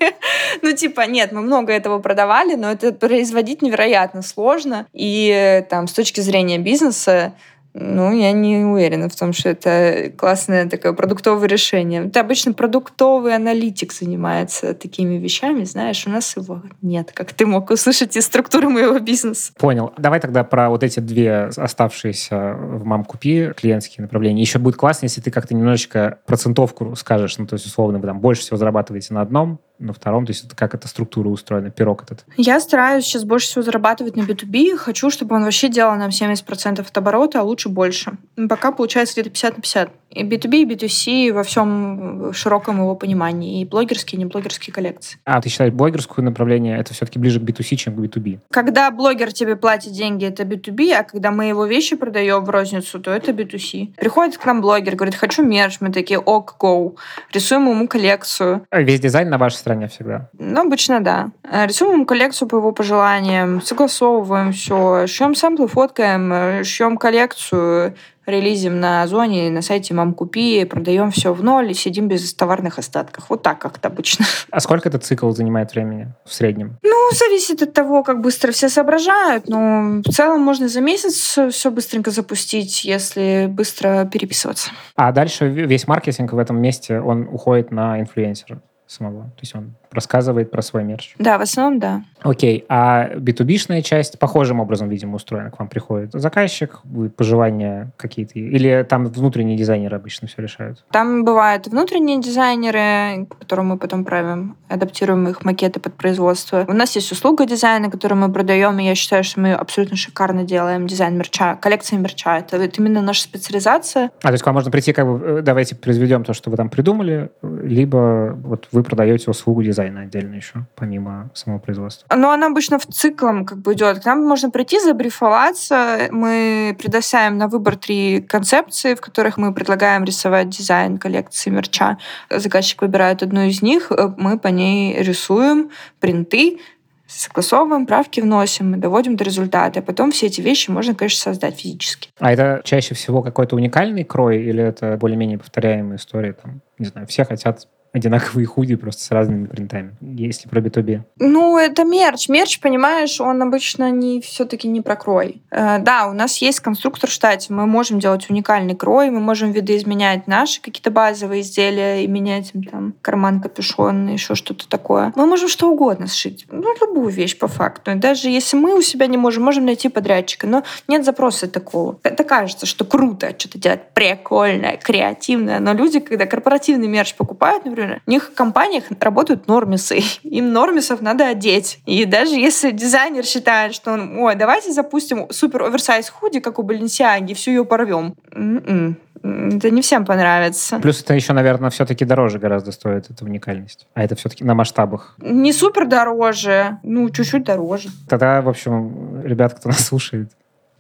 ну, типа, нет, мы много этого продавали, но это производить невероятно сложно. И там с точки зрения бизнеса ну, я не уверена в том, что это классное такое продуктовое решение. Это обычно продуктовый аналитик занимается такими вещами, знаешь, у нас его нет, как ты мог услышать из структуры моего бизнеса. Понял. Давай тогда про вот эти две оставшиеся в мам купи клиентские направления. Еще будет классно, если ты как-то немножечко процентовку скажешь, ну, то есть, условно, вы там больше всего зарабатываете на одном, на втором? То есть это как эта структура устроена, пирог этот? Я стараюсь сейчас больше всего зарабатывать на B2B. Хочу, чтобы он вообще делал нам 70% от оборота, а лучше больше. Пока получается где-то 50 на 50. И B2B, и B2C во всем широком его понимании. И блогерские, и не блогерские коллекции. А, ты считаешь, блогерское направление это все-таки ближе к B2C, чем к B2B? Когда блогер тебе платит деньги, это B2B, а когда мы его вещи продаем в розницу, то это B2C. Приходит к нам блогер, говорит, хочу мерч. Мы такие, ок, go. Рисуем ему коллекцию. А весь дизайн на вашей стороне всегда? Ну, обычно да. Рисуем ему коллекцию по его пожеланиям, согласовываем все, шьем сэмплы, фоткаем, шьем коллекцию, релизим на Озоне, на сайте Мам Купи, продаем все в ноль и сидим без товарных остатков. Вот так как-то обычно. А сколько этот цикл занимает времени в среднем? Ну, зависит от того, как быстро все соображают. Но в целом можно за месяц все быстренько запустить, если быстро переписываться. А дальше весь маркетинг в этом месте, он уходит на инфлюенсера самого. То есть он рассказывает про свой мерч. Да, в основном да. Окей, а B2B-шная часть похожим образом, видимо, устроена к вам приходит? Заказчик, пожелания какие-то? Или там внутренние дизайнеры обычно все решают? Там бывают внутренние дизайнеры, которым мы потом правим, адаптируем их макеты под производство. У нас есть услуга дизайна, которую мы продаем, и я считаю, что мы абсолютно шикарно делаем дизайн мерча, коллекция мерча. Это вот именно наша специализация. А, то есть к вам можно прийти, как бы, э, давайте произведем то, что вы там придумали, либо вот вы продаете услугу дизайна отдельно еще, помимо самого производства? Но она обычно в циклом как бы идет. К нам можно прийти, забрифоваться. Мы предоставим на выбор три концепции, в которых мы предлагаем рисовать дизайн коллекции мерча. Заказчик выбирает одну из них, мы по ней рисуем принты, согласовываем, правки вносим, доводим до результата. А потом все эти вещи можно, конечно, создать физически. А это чаще всего какой-то уникальный крой или это более-менее повторяемая история? Там, не знаю, все хотят одинаковые худи, просто с разными принтами, если про B2B? Ну, это мерч. Мерч, понимаешь, он обычно не все-таки не про крой. Э, да, у нас есть конструктор в штате, мы можем делать уникальный крой, мы можем видоизменять наши какие-то базовые изделия и менять им там карман, капюшон, еще что-то такое. Мы можем что угодно сшить. Ну, любую вещь по факту. Даже если мы у себя не можем, можем найти подрядчика. Но нет запроса такого. Это кажется, что круто что-то делать прикольное, креативное. Но люди, когда корпоративный мерч покупают, например, например. У них в компаниях работают нормисы. Им нормисов надо одеть. И даже если дизайнер считает, что он, ой, давайте запустим супер оверсайз худи, как у Баленсиаги, всю ее порвем. М-м. Это не всем понравится. Плюс это еще, наверное, все-таки дороже гораздо стоит, эта уникальность. А это все-таки на масштабах. Не супер дороже, ну, чуть-чуть дороже. Тогда, в общем, ребят, кто нас слушает,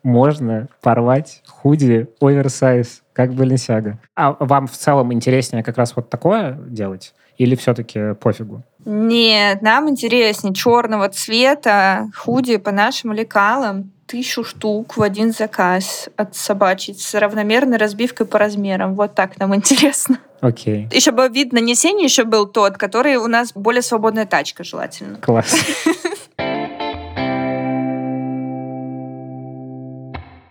можно порвать худи оверсайз, как Баленсиага. А вам в целом интереснее как раз вот такое делать? Или все-таки пофигу? Нет, нам интереснее черного цвета худи по нашим лекалам. Тысячу штук в один заказ отсобачить с равномерной разбивкой по размерам. Вот так нам интересно. Окей. Еще бы вид нанесения еще был тот, который у нас более свободная тачка желательно. Класс.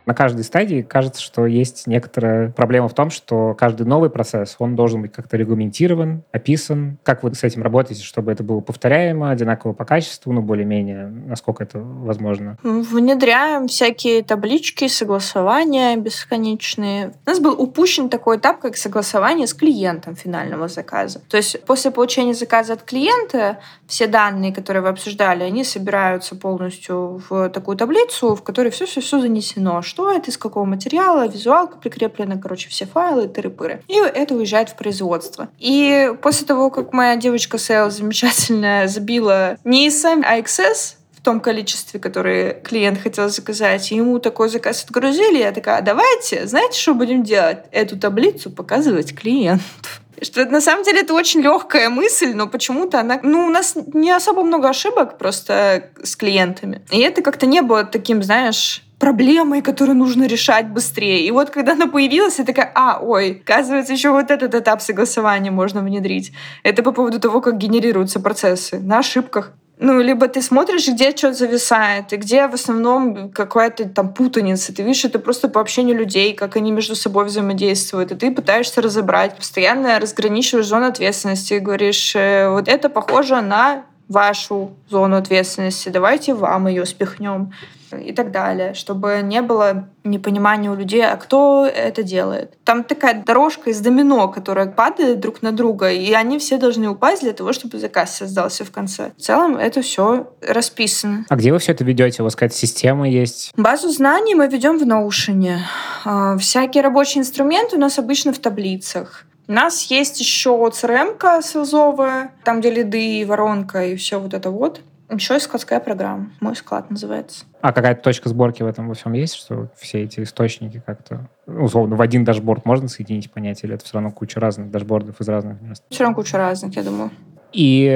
на каждой стадии кажется, что есть некоторая проблема в том, что каждый новый процесс, он должен быть как-то регламентирован, описан. Как вы с этим работаете, чтобы это было повторяемо, одинаково по качеству, ну, более-менее, насколько это возможно? Внедряем всякие таблички, согласования бесконечные. У нас был упущен такой этап, как согласование с клиентом финального заказа. То есть после получения заказа от клиента все данные, которые вы обсуждали, они собираются полностью в такую таблицу, в которой все-все-все занесено. Что это, из какого материала, визуалка прикреплена, короче, все файлы, тыры-пыры. И это уезжает в производство. И после того, как моя девочка Sales замечательно забила не сам AXS, в том количестве, которое клиент хотел заказать, и ему такой заказ отгрузили, я такая, давайте, знаете, что будем делать? Эту таблицу показывать клиенту. Что на самом деле это очень легкая мысль, но почему-то она... Ну, у нас не особо много ошибок просто с клиентами. И это как-то не было таким, знаешь, проблемой, которую нужно решать быстрее. И вот когда она появилась, я такая, а, ой, оказывается, еще вот этот этап согласования можно внедрить. Это по поводу того, как генерируются процессы на ошибках. Ну, либо ты смотришь, где что зависает, и где в основном какая-то там путаница. Ты видишь это просто по общению людей, как они между собой взаимодействуют, и ты пытаешься разобрать. Постоянно разграничиваешь зону ответственности, говоришь, «Э, вот это похоже на вашу зону ответственности, давайте вам ее спихнем и так далее, чтобы не было непонимания у людей, а кто это делает. Там такая дорожка из домино, которая падает друг на друга, и они все должны упасть для того, чтобы заказ создался в конце. В целом это все расписано. А где вы все это ведете? У вас какая-то система есть? Базу знаний мы ведем в Notion. А, всякие рабочие инструменты у нас обычно в таблицах. У нас есть еще CRM-ка силзовая, там, где лиды, воронка и все вот это вот. Еще и складская программа. Мой склад называется. А какая-то точка сборки в этом во всем есть, что все эти источники как-то, условно, в один дашборд можно соединить понятие, или это все равно куча разных дашбордов из разных мест? Все равно куча разных, я думаю. И,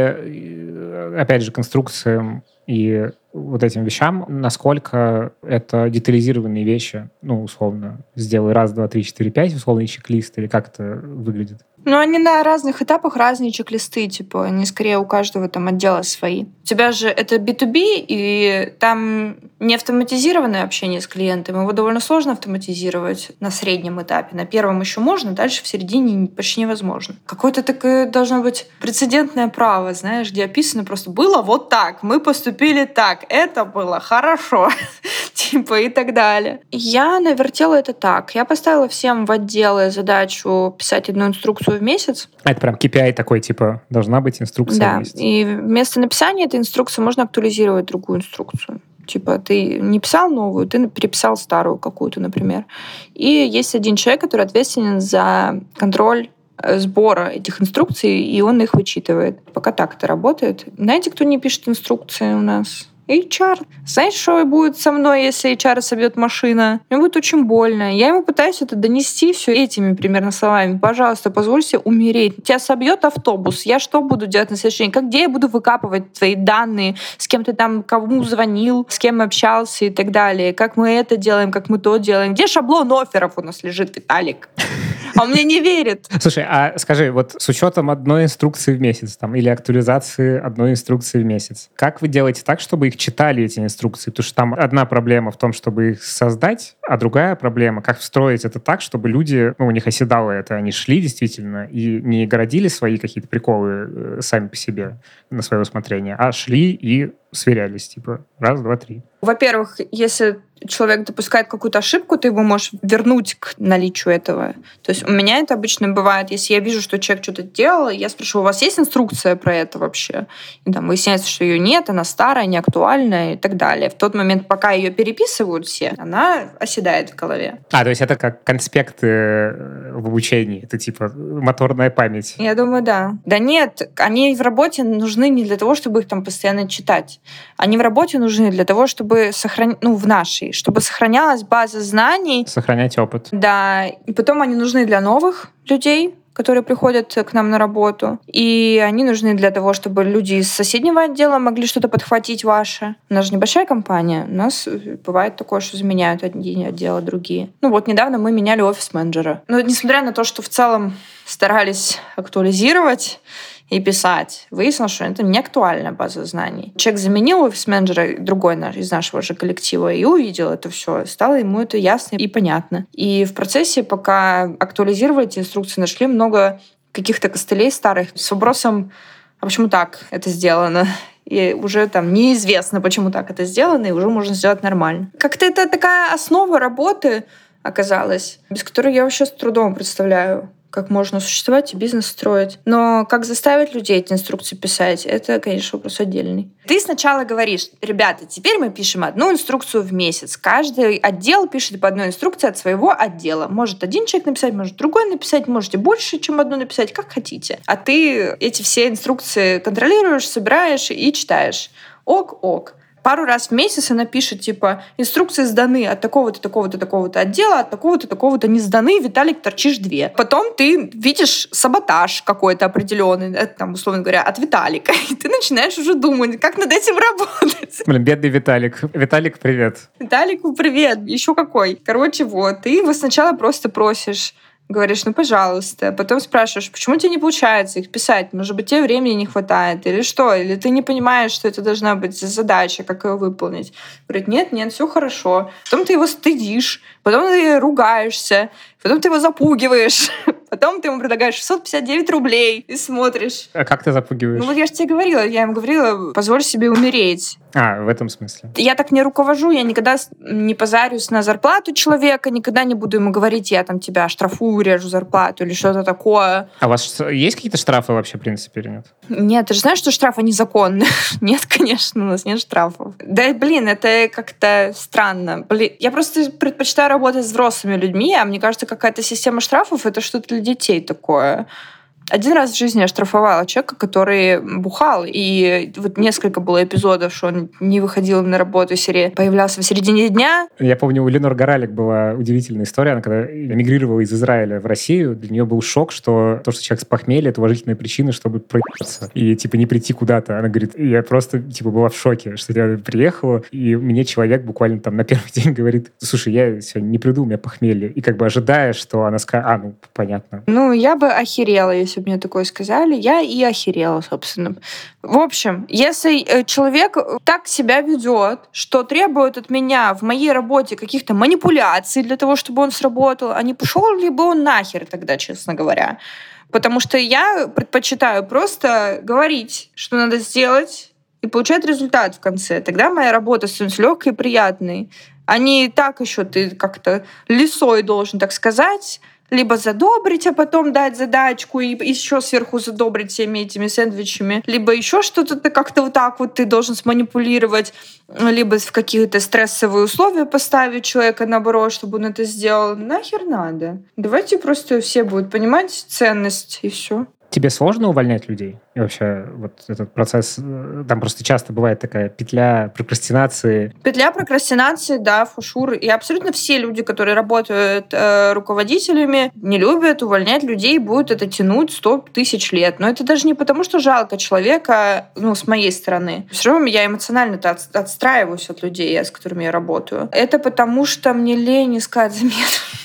опять же, конструкциям и вот этим вещам, насколько это детализированные вещи, ну, условно, сделай раз, два, три, четыре, пять, условный чек-лист, или как это выглядит? Ну, они на разных этапах разные чек-листы, типа, они скорее у каждого там отдела свои. У тебя же это B2B, и там не автоматизированное общение с клиентом, его довольно сложно автоматизировать на среднем этапе. На первом еще можно, дальше в середине почти невозможно. Какое-то такое должно быть прецедентное право, знаешь, где описано просто «было вот так, мы поступили так, это было хорошо», типа и так далее. Я навертела это так. Я поставила всем в отделы задачу писать одну инструкцию в месяц. А это прям KPI такой, типа, должна быть инструкция да. И вместо написания этой инструкции можно актуализировать другую инструкцию. Типа ты не писал новую, ты переписал старую какую-то, например. И есть один человек, который ответственен за контроль э, сбора этих инструкций, и он их вычитывает. Пока так это работает. Знаете, кто не пишет инструкции у нас? HR. Знаешь, что будет со мной, если HR собьет машина? Мне будет очень больно. Я ему пытаюсь это донести все этими примерно словами. Пожалуйста, позвольте умереть. Тебя собьет автобус. Я что буду делать на следующий день? Как где я буду выкапывать твои данные? С кем ты там, кому звонил, с кем общался и так далее? Как мы это делаем, как мы то делаем? Где шаблон офферов у нас лежит, Виталик? А он мне не верит. Слушай, а скажи, вот с учетом одной инструкции в месяц там, или актуализации одной инструкции в месяц, как вы делаете так, чтобы их читали, эти инструкции? Потому что там одна проблема в том, чтобы их создать, а другая проблема, как встроить это так, чтобы люди, ну, у них оседало это, они шли действительно и не городили свои какие-то приколы э, сами по себе на свое усмотрение, а шли и сверялись, типа, раз, два, три. Во-первых, если человек допускает какую-то ошибку, ты его можешь вернуть к наличию этого. То есть у меня это обычно бывает, если я вижу, что человек что-то делал, я спрашиваю, у вас есть инструкция про это вообще? И там выясняется, что ее нет, она старая, не актуальная и так далее. В тот момент, пока ее переписывают все, она оседает в голове. А, то есть это как конспекты э, в обучении, это типа моторная память. Я думаю, да. Да нет, они в работе нужны не для того, чтобы их там постоянно читать. Они в работе нужны для того, чтобы сохранить, ну, в нашей, чтобы сохранялась база знаний. Сохранять опыт. Да, и потом они нужны для новых людей, которые приходят к нам на работу. И они нужны для того, чтобы люди из соседнего отдела могли что-то подхватить ваше. У нас же небольшая компания. У нас э, бывает такое, что заменяют одни отделы другие. Ну вот недавно мы меняли офис-менеджера. Но несмотря на то, что в целом старались актуализировать и писать. Выяснилось, что это не актуальная база знаний. Человек заменил офис-менеджера, другой из нашего же коллектива, и увидел это все. Стало ему это ясно и понятно. И в процессе, пока актуализировали эти инструкции, нашли много каких-то костылей старых с вопросом, а почему так это сделано? И уже там неизвестно, почему так это сделано, и уже можно сделать нормально. Как-то это такая основа работы оказалась, без которой я вообще с трудом представляю как можно существовать и бизнес строить. Но как заставить людей эти инструкции писать, это, конечно, вопрос отдельный. Ты сначала говоришь, ребята, теперь мы пишем одну инструкцию в месяц. Каждый отдел пишет по одной инструкции от своего отдела. Может один человек написать, может другой написать, можете больше, чем одну написать, как хотите. А ты эти все инструкции контролируешь, собираешь и читаешь. Ок-ок пару раз в месяц она пишет, типа, инструкции сданы от такого-то, такого-то, такого-то отдела, от такого-то, такого-то не сданы, Виталик, торчишь две. Потом ты видишь саботаж какой-то определенный, там, условно говоря, от Виталика, и ты начинаешь уже думать, как над этим работать. Блин, бедный Виталик. Виталик, привет. Виталику привет. Еще какой. Короче, вот. Ты его сначала просто просишь говоришь, ну, пожалуйста. Потом спрашиваешь, почему тебе не получается их писать? Может быть, тебе времени не хватает? Или что? Или ты не понимаешь, что это должна быть задача, как ее выполнить? Говорит, нет, нет, все хорошо. Потом ты его стыдишь, потом ты ругаешься, потом ты его запугиваешь, потом ты ему предлагаешь 659 рублей и смотришь. А как ты запугиваешь? Ну вот я же тебе говорила, я ему говорила, позволь себе умереть. А, в этом смысле. Я так не руковожу, я никогда не позарюсь на зарплату человека, никогда не буду ему говорить, я там тебя штрафую, режу зарплату или что-то такое. А у вас есть какие-то штрафы вообще, в принципе, или нет? Нет, ты же знаешь, что штрафы незаконные. нет, конечно, у нас нет штрафов. Да, блин, это как-то странно. Блин, я просто предпочитаю работать с взрослыми людьми, а мне кажется, какая-то система штрафов — это что-то для детей такое. Один раз в жизни я штрафовала человека, который бухал, и вот несколько было эпизодов, что он не выходил на работу, серии появлялся в середине дня. Я помню, у Ленор Горалик была удивительная история. Она когда эмигрировала из Израиля в Россию, для нее был шок, что то, что человек с похмелья, это уважительная причина, чтобы проебаться и, типа, не прийти куда-то. Она говорит, я просто, типа, была в шоке, что я приехала, и мне человек буквально там на первый день говорит, слушай, я сегодня не приду, у меня похмелье. И как бы ожидая, что она скажет, а, ну, понятно. Ну, я бы охерела, если если бы мне такое сказали, я и охерела, собственно. В общем, если э, человек так себя ведет, что требует от меня в моей работе каких-то манипуляций для того, чтобы он сработал, а не пошел ли бы он нахер тогда, честно говоря. Потому что я предпочитаю просто говорить, что надо сделать, и получать результат в конце. Тогда моя работа становится легкой и приятной. А не так еще ты как-то лисой должен, так сказать, либо задобрить, а потом дать задачку и еще сверху задобрить всеми этими сэндвичами, либо еще что-то ты как-то вот так вот ты должен сманипулировать, либо в какие-то стрессовые условия поставить человека наоборот, чтобы он это сделал. Нахер надо. Давайте просто все будут понимать ценность и все. Тебе сложно увольнять людей? И вообще вот этот процесс, э, там просто часто бывает такая петля прокрастинации. Петля прокрастинации, да, фушур. И абсолютно все люди, которые работают э, руководителями, не любят увольнять людей, будут это тянуть 100 тысяч лет. Но это даже не потому, что жалко человека, ну, с моей стороны. Все равно я эмоционально от, отстраиваюсь от людей, с которыми я работаю. Это потому, что мне лень искать замену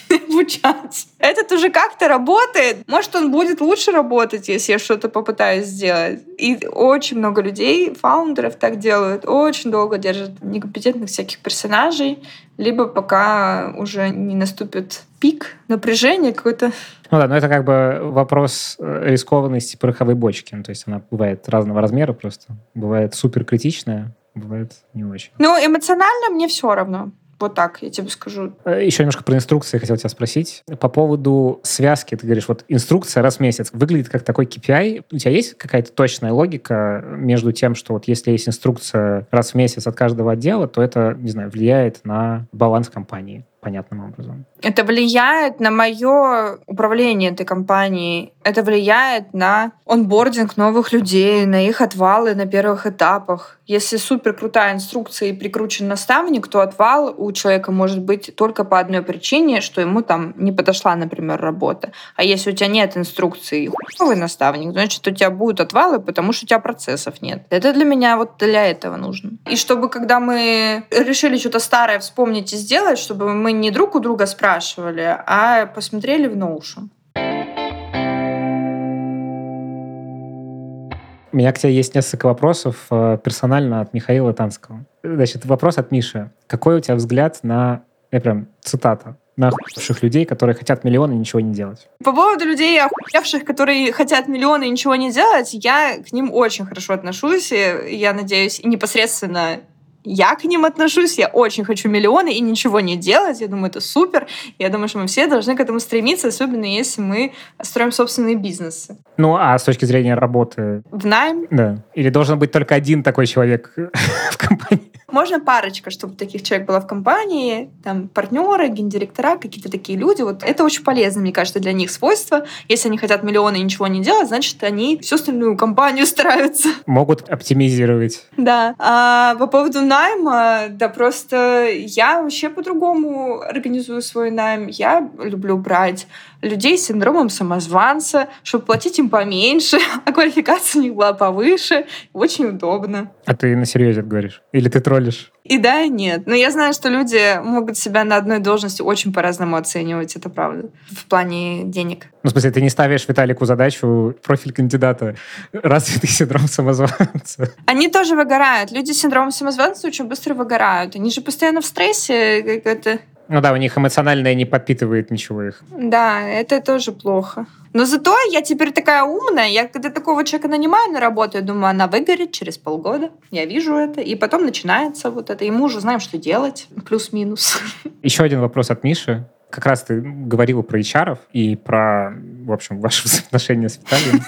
обучаться. Этот уже как-то работает. Может, он будет лучше работать, если я что-то попытаюсь сделать. И очень много людей, фаундеров так делают. Очень долго держат некомпетентных всяких персонажей, либо пока уже не наступит пик напряжения какой-то. Ну да, но это как бы вопрос э, рискованности пороховой бочки. Ну, то есть она бывает разного размера просто. Бывает супер критичная, бывает не очень. Ну, эмоционально мне все равно. Вот так, я тебе скажу. Э, Еще немножко про инструкции хотел тебя спросить. По поводу связки, ты говоришь, вот инструкция раз в месяц выглядит как такой KPI. У тебя есть какая-то точная логика между тем, что вот если есть инструкция раз в месяц от каждого отдела, то это, не знаю, влияет на баланс компании? Понятным образом. Это влияет на мое управление этой компанией. Это влияет на онбординг новых людей, на их отвалы на первых этапах. Если супер крутая инструкция и прикручен наставник, то отвал у человека может быть только по одной причине, что ему там не подошла, например, работа. А если у тебя нет инструкции, хуевый наставник, значит, у тебя будут отвалы, потому что у тебя процессов нет. Это для меня вот для этого нужно. И чтобы, когда мы решили что-то старое вспомнить и сделать, чтобы мы не друг у друга спрашивали, а посмотрели в Notion. У меня к тебе есть несколько вопросов э, персонально от Михаила Танского. Значит, вопрос от Миши. Какой у тебя взгляд на, я прям цитата, на охуевших людей, которые хотят миллионы и ничего не делать. По поводу людей, охуевших, которые хотят миллионы и ничего не делать, я к ним очень хорошо отношусь. И я надеюсь, непосредственно я к ним отношусь, я очень хочу миллионы и ничего не делать. Я думаю, это супер. Я думаю, что мы все должны к этому стремиться, особенно если мы строим собственные бизнесы. Ну, а с точки зрения работы? В найм? Да. Или должен быть только один такой человек в компании? Можно парочка, чтобы таких человек была в компании, там партнеры, гендиректора, какие-то такие люди. Вот это очень полезно, мне кажется, для них свойство. Если они хотят миллионы и ничего не делать, значит, они всю остальную компанию стараются. Могут оптимизировать. Да. А по поводу найма, да просто я вообще по-другому организую свой найм. Я люблю брать людей с синдромом самозванца, чтобы платить им поменьше, а квалификация у них была повыше. Очень удобно. А ты на серьезе говоришь? Или ты троллишь? И да, и нет. Но я знаю, что люди могут себя на одной должности очень по-разному оценивать, это правда, в плане денег. Ну, в смысле, ты не ставишь Виталику задачу профиль кандидата развитый синдром самозванца? Они тоже выгорают. Люди с синдромом самозванца очень быстро выгорают. Они же постоянно в стрессе. Как это ну да, у них эмоциональное не подпитывает ничего их. Да, это тоже плохо. Но зато я теперь такая умная. Я когда такого человека нанимаю на работу, я думаю, она выгорит через полгода. Я вижу это. И потом начинается вот это. И мы уже знаем, что делать. Плюс-минус. Еще один вопрос от Миши как раз ты говорила про HR и про, в общем, ваши взаимоотношения с Виталием.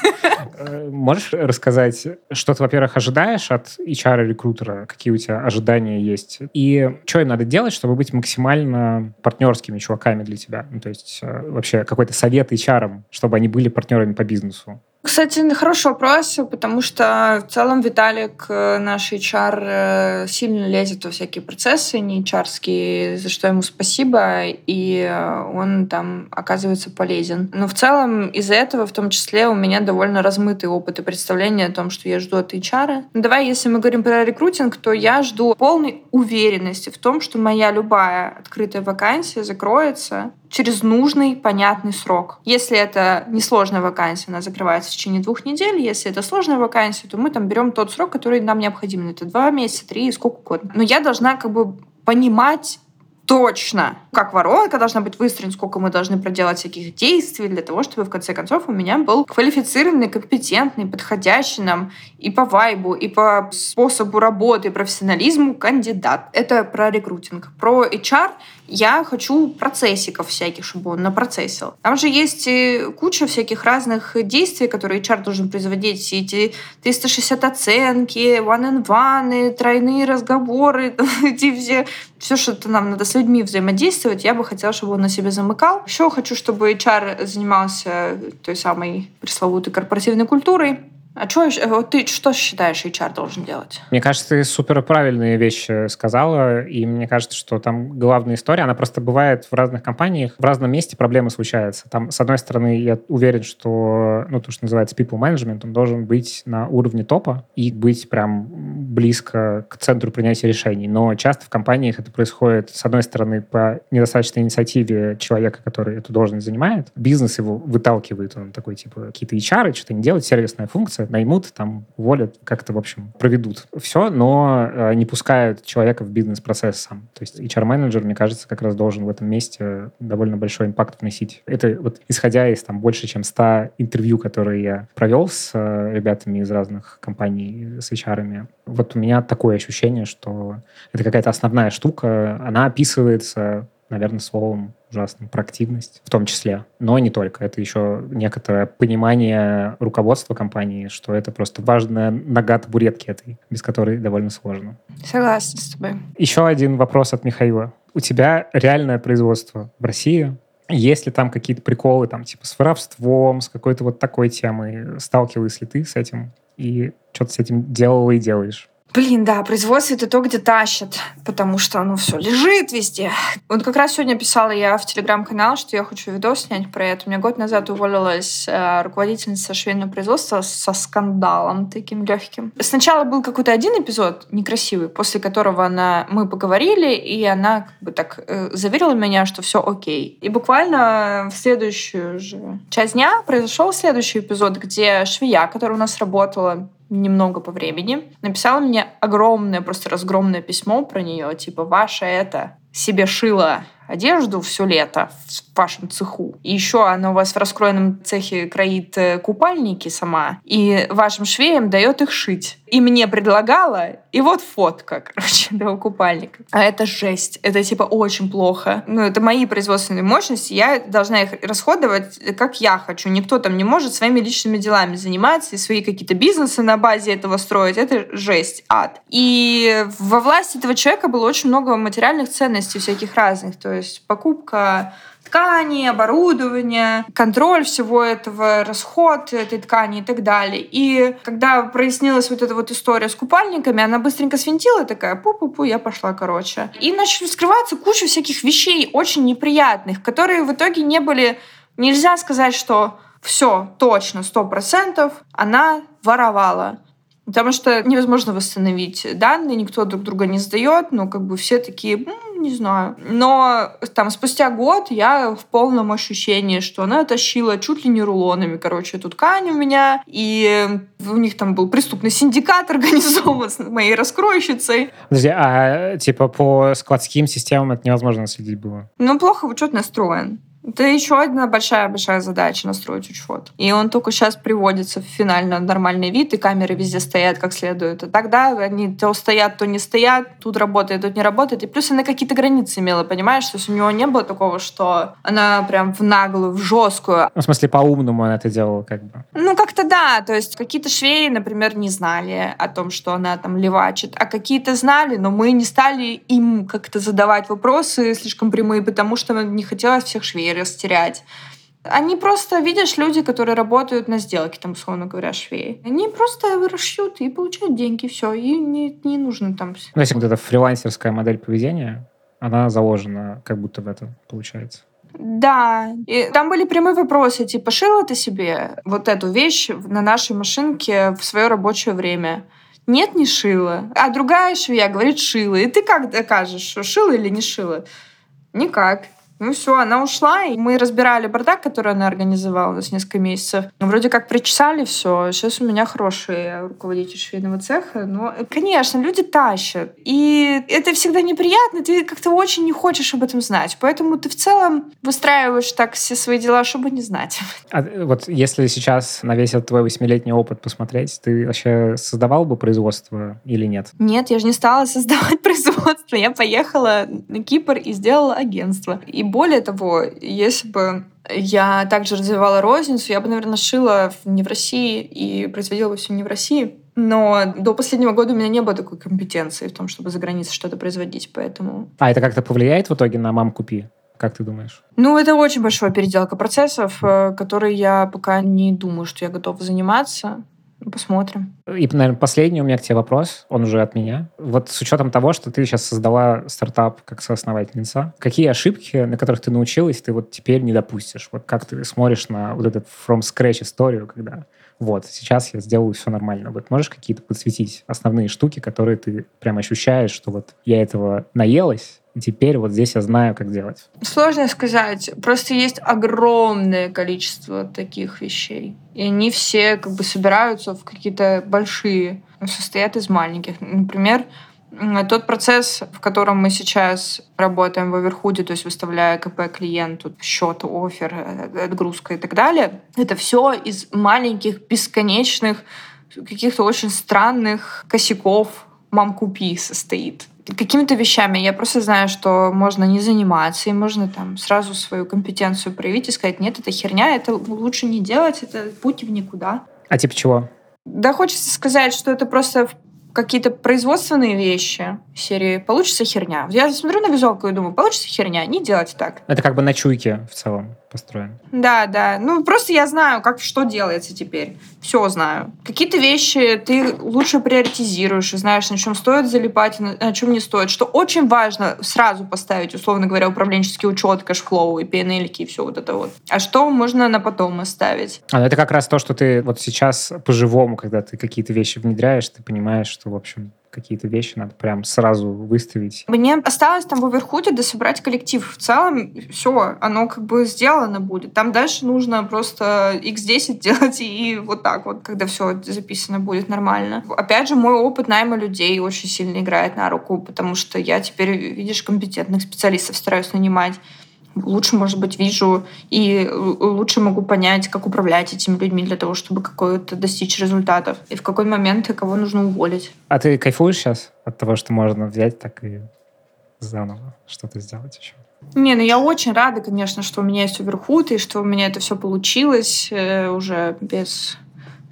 Э, можешь рассказать, что ты, во-первых, ожидаешь от HR-рекрутера? Какие у тебя ожидания есть? И что им надо делать, чтобы быть максимально партнерскими чуваками для тебя? Ну, то есть э, вообще какой-то совет HR, чтобы они были партнерами по бизнесу? Кстати, хороший вопрос, потому что в целом Виталик, э, наш HR, э, сильно лезет во всякие процессы не HR, за что ему спасибо, и э, он там оказывается полезен. Но в целом из-за этого, в том числе, у меня довольно размытый опыт и представление о том, что я жду от HR. Ну, давай, если мы говорим про рекрутинг, то я жду полной уверенности в том, что моя любая открытая вакансия закроется через нужный, понятный срок. Если это несложная вакансия, она закрывается в течение двух недель. Если это сложная вакансия, то мы там берем тот срок, который нам необходим. Это два месяца, три, сколько угодно. Но я должна как бы понимать точно, как воронка должна быть выстроена, сколько мы должны проделать всяких действий для того, чтобы в конце концов у меня был квалифицированный, компетентный, подходящий нам и по вайбу, и по способу работы, и профессионализму кандидат. Это про рекрутинг. Про HR я хочу процессиков всяких, чтобы он напроцессил. Там же есть э, куча всяких разных действий, которые HR должен производить. Все эти 360 оценки, one-on-one, тройные разговоры, эти все, все, что нам надо с людьми взаимодействовать, я бы хотела, чтобы он на себе замыкал. Еще хочу, чтобы HR занимался той самой пресловутой корпоративной культурой, а что, вот ты что считаешь, HR должен делать? Мне кажется, ты супер правильные вещи сказала, и мне кажется, что там главная история, она просто бывает в разных компаниях, в разном месте проблемы случаются. Там, с одной стороны, я уверен, что, ну, то, что называется people management, он должен быть на уровне топа и быть прям близко к центру принятия решений. Но часто в компаниях это происходит, с одной стороны, по недостаточной инициативе человека, который эту должность занимает. Бизнес его выталкивает, он такой, типа, какие-то HR, что-то не делать, сервисная функция, наймут, там, уволят, как-то, в общем, проведут все, но э, не пускают человека в бизнес-процесс сам. То есть HR-менеджер, мне кажется, как раз должен в этом месте довольно большой импакт вносить. Это вот исходя из там больше, чем 100 интервью, которые я провел с э, ребятами из разных компаний, с HR-ами, вот у меня такое ощущение, что это какая-то основная штука, она описывается наверное, словом ужасным, проактивность в том числе. Но не только. Это еще некоторое понимание руководства компании, что это просто важная нога табуретки этой, без которой довольно сложно. Согласна с тобой. Еще один вопрос от Михаила. У тебя реальное производство в России, есть ли там какие-то приколы, там, типа, с воровством, с какой-то вот такой темой? Сталкивалась ли ты с этим? И что ты с этим делала и делаешь? Блин, да, производство это то, где тащат, потому что оно все лежит везде. Вот как раз сегодня писала я в телеграм-канал, что я хочу видос снять про это. У меня год назад уволилась э, руководительница швейного производства со скандалом таким легким. Сначала был какой-то один эпизод некрасивый, после которого она, мы поговорили, и она как бы так э, заверила меня, что все окей. И буквально в следующую же часть дня произошел следующий эпизод, где швея, которая у нас работала немного по времени, написала мне огромное, просто разгромное письмо про нее, типа, ваша это себе шила одежду все лето в вашем цеху. И еще она у вас в раскроенном цехе кроит э, купальники сама, и вашим швеям дает их шить. И мне предлагала, и вот фотка, короче, этого купальника. А это жесть. Это типа очень плохо. Ну, это мои производственные мощности. Я должна их расходовать, как я хочу. Никто там не может своими личными делами заниматься и свои какие-то бизнесы на базе этого строить. Это жесть, ад. И во власти этого человека было очень много материальных ценностей всяких разных. То есть покупка ткани, оборудования, контроль всего этого, расход этой ткани и так далее. И когда прояснилась вот эта вот история с купальниками, она быстренько свинтила такая, пу-пу-пу, я пошла, короче. И начали вскрываться куча всяких вещей очень неприятных, которые в итоге не были... Нельзя сказать, что все, точно, сто процентов она воровала. Потому что невозможно восстановить данные, никто друг друга не сдает, но как бы все такие, ну, не знаю. Но там спустя год я в полном ощущении, что она тащила чуть ли не рулонами, короче, эту ткань у меня, и у них там был преступный синдикат организован с моей раскройщицей. Подожди, а типа по складским системам это невозможно следить было? Ну, плохо учет настроен. Это еще одна большая-большая задача настроить учет. И он только сейчас приводится в финально нормальный вид, и камеры везде стоят как следует. А тогда они то стоят, то не стоят, тут работает, тут не работает. И плюс она какие-то границы имела, понимаешь? То есть у него не было такого, что она прям в наглую, в жесткую. Ну, в смысле, по-умному она это делала как бы? Ну, как-то да. То есть какие-то швеи, например, не знали о том, что она там левачит, а какие-то знали, но мы не стали им как-то задавать вопросы слишком прямые, потому что не хотелось всех швей растерять. Они просто, видишь, люди, которые работают на сделке, там, условно говоря, швеи. Они просто расшьют и получают деньги, все, и не, не нужно там... Ну, если вот эта фрилансерская модель поведения, она заложена как будто в это, получается. Да, и там были прямые вопросы, типа, шила ты себе вот эту вещь на нашей машинке в свое рабочее время? Нет, не шила. А другая швея говорит, шила. И ты как докажешь, шила или не шила? Никак. Ну все, она ушла, и мы разбирали бардак, который она организовала у нас несколько месяцев. Ну, вроде как причесали все. Сейчас у меня хороший руководитель швейного цеха. Но, конечно, люди тащат. И это всегда неприятно. Ты как-то очень не хочешь об этом знать. Поэтому ты в целом выстраиваешь так все свои дела, чтобы не знать. А вот если сейчас на весь этот твой восьмилетний опыт посмотреть, ты вообще создавал бы производство или нет? Нет, я же не стала создавать производство. Я поехала на Кипр и сделала агентство. И более того, если бы я также развивала розницу, я бы, наверное, шила не в России и производила бы все не в России. Но до последнего года у меня не было такой компетенции в том, чтобы за границей что-то производить, поэтому... А это как-то повлияет в итоге на мам купи? Как ты думаешь? Ну, это очень большая переделка процессов, э, которой я пока не думаю, что я готова заниматься. Посмотрим. И, наверное, последний у меня к тебе вопрос, он уже от меня. Вот с учетом того, что ты сейчас создала стартап как соосновательница, какие ошибки, на которых ты научилась, ты вот теперь не допустишь? Вот как ты смотришь на вот эту from scratch историю, когда вот, сейчас я сделаю все нормально. Вот можешь какие-то подсветить основные штуки, которые ты прям ощущаешь, что вот я этого наелась, теперь вот здесь я знаю, как делать. Сложно сказать. Просто есть огромное количество таких вещей. И они все как бы собираются в какие-то большие, состоят из маленьких. Например, тот процесс, в котором мы сейчас работаем в Оверхуде, то есть выставляя КП клиенту, счет, офер, э, отгрузка и так далее, это все из маленьких, бесконечных, каких-то очень странных косяков мам купи состоит какими-то вещами я просто знаю, что можно не заниматься, и можно там сразу свою компетенцию проявить и сказать, нет, это херня, это лучше не делать, это путь в никуда. А типа чего? Да хочется сказать, что это просто какие-то производственные вещи серии «Получится херня». Я смотрю на визуалку и думаю, получится херня, не делать так. Это как бы на чуйке в целом построен. Да, да. Ну, просто я знаю, как что делается теперь. Все знаю. Какие-то вещи ты лучше приоритизируешь и знаешь, на чем стоит залипать, на чем не стоит. Что очень важно сразу поставить, условно говоря, управленческий учет, cash flow и P&L и все вот это вот. А что можно на потом оставить? А, ну это как раз то, что ты вот сейчас по-живому, когда ты какие-то вещи внедряешь, ты понимаешь, что, в общем, какие-то вещи надо прям сразу выставить. Мне осталось там в Оверхуде дособрать коллектив. В целом все, оно как бы сделано будет. Там дальше нужно просто x10 делать и вот так вот, когда все записано будет нормально. Опять же, мой опыт найма людей очень сильно играет на руку, потому что я теперь, видишь, компетентных специалистов стараюсь нанимать лучше, может быть, вижу и лучше могу понять, как управлять этими людьми для того, чтобы какое-то достичь результатов. И в какой момент и кого нужно уволить. А ты кайфуешь сейчас от того, что можно взять так и заново что-то сделать еще? Не, ну я очень рада, конечно, что у меня есть оверхуд, и что у меня это все получилось э, уже без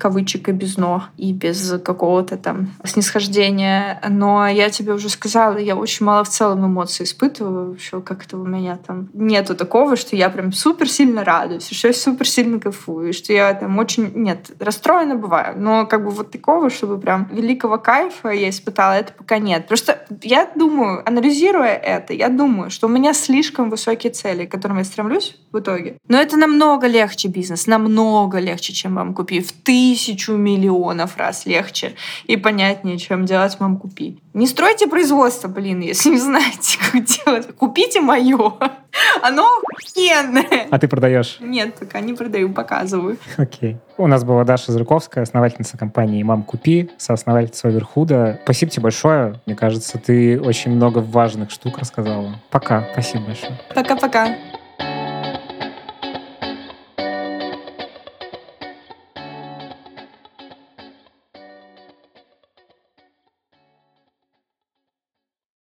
кавычек и без «но», и без какого-то там снисхождения. Но я тебе уже сказала, я очень мало в целом эмоций испытываю. Вообще, как это у меня там нету такого, что я прям супер сильно радуюсь, что я супер сильно кайфую, что я там очень... Нет, расстроена бываю, но как бы вот такого, чтобы прям великого кайфа я испытала, это пока нет. Просто я думаю, анализируя это, я думаю, что у меня слишком высокие цели, к которым я стремлюсь в итоге. Но это намного легче бизнес, намного легче, чем вам купи. В ты тысячу миллионов раз легче и понятнее, чем делать «мам, купи». Не стройте производство, блин, если не знаете, как делать. Купите мое. Оно охуенное. А ты продаешь? Нет, пока не продаю, показываю. Окей. У нас была Даша Зырковская, основательница компании «Мам, купи», соосновательница Оверхуда. Спасибо тебе большое. Мне кажется, ты очень много важных штук рассказала. Пока. Спасибо большое. Пока-пока.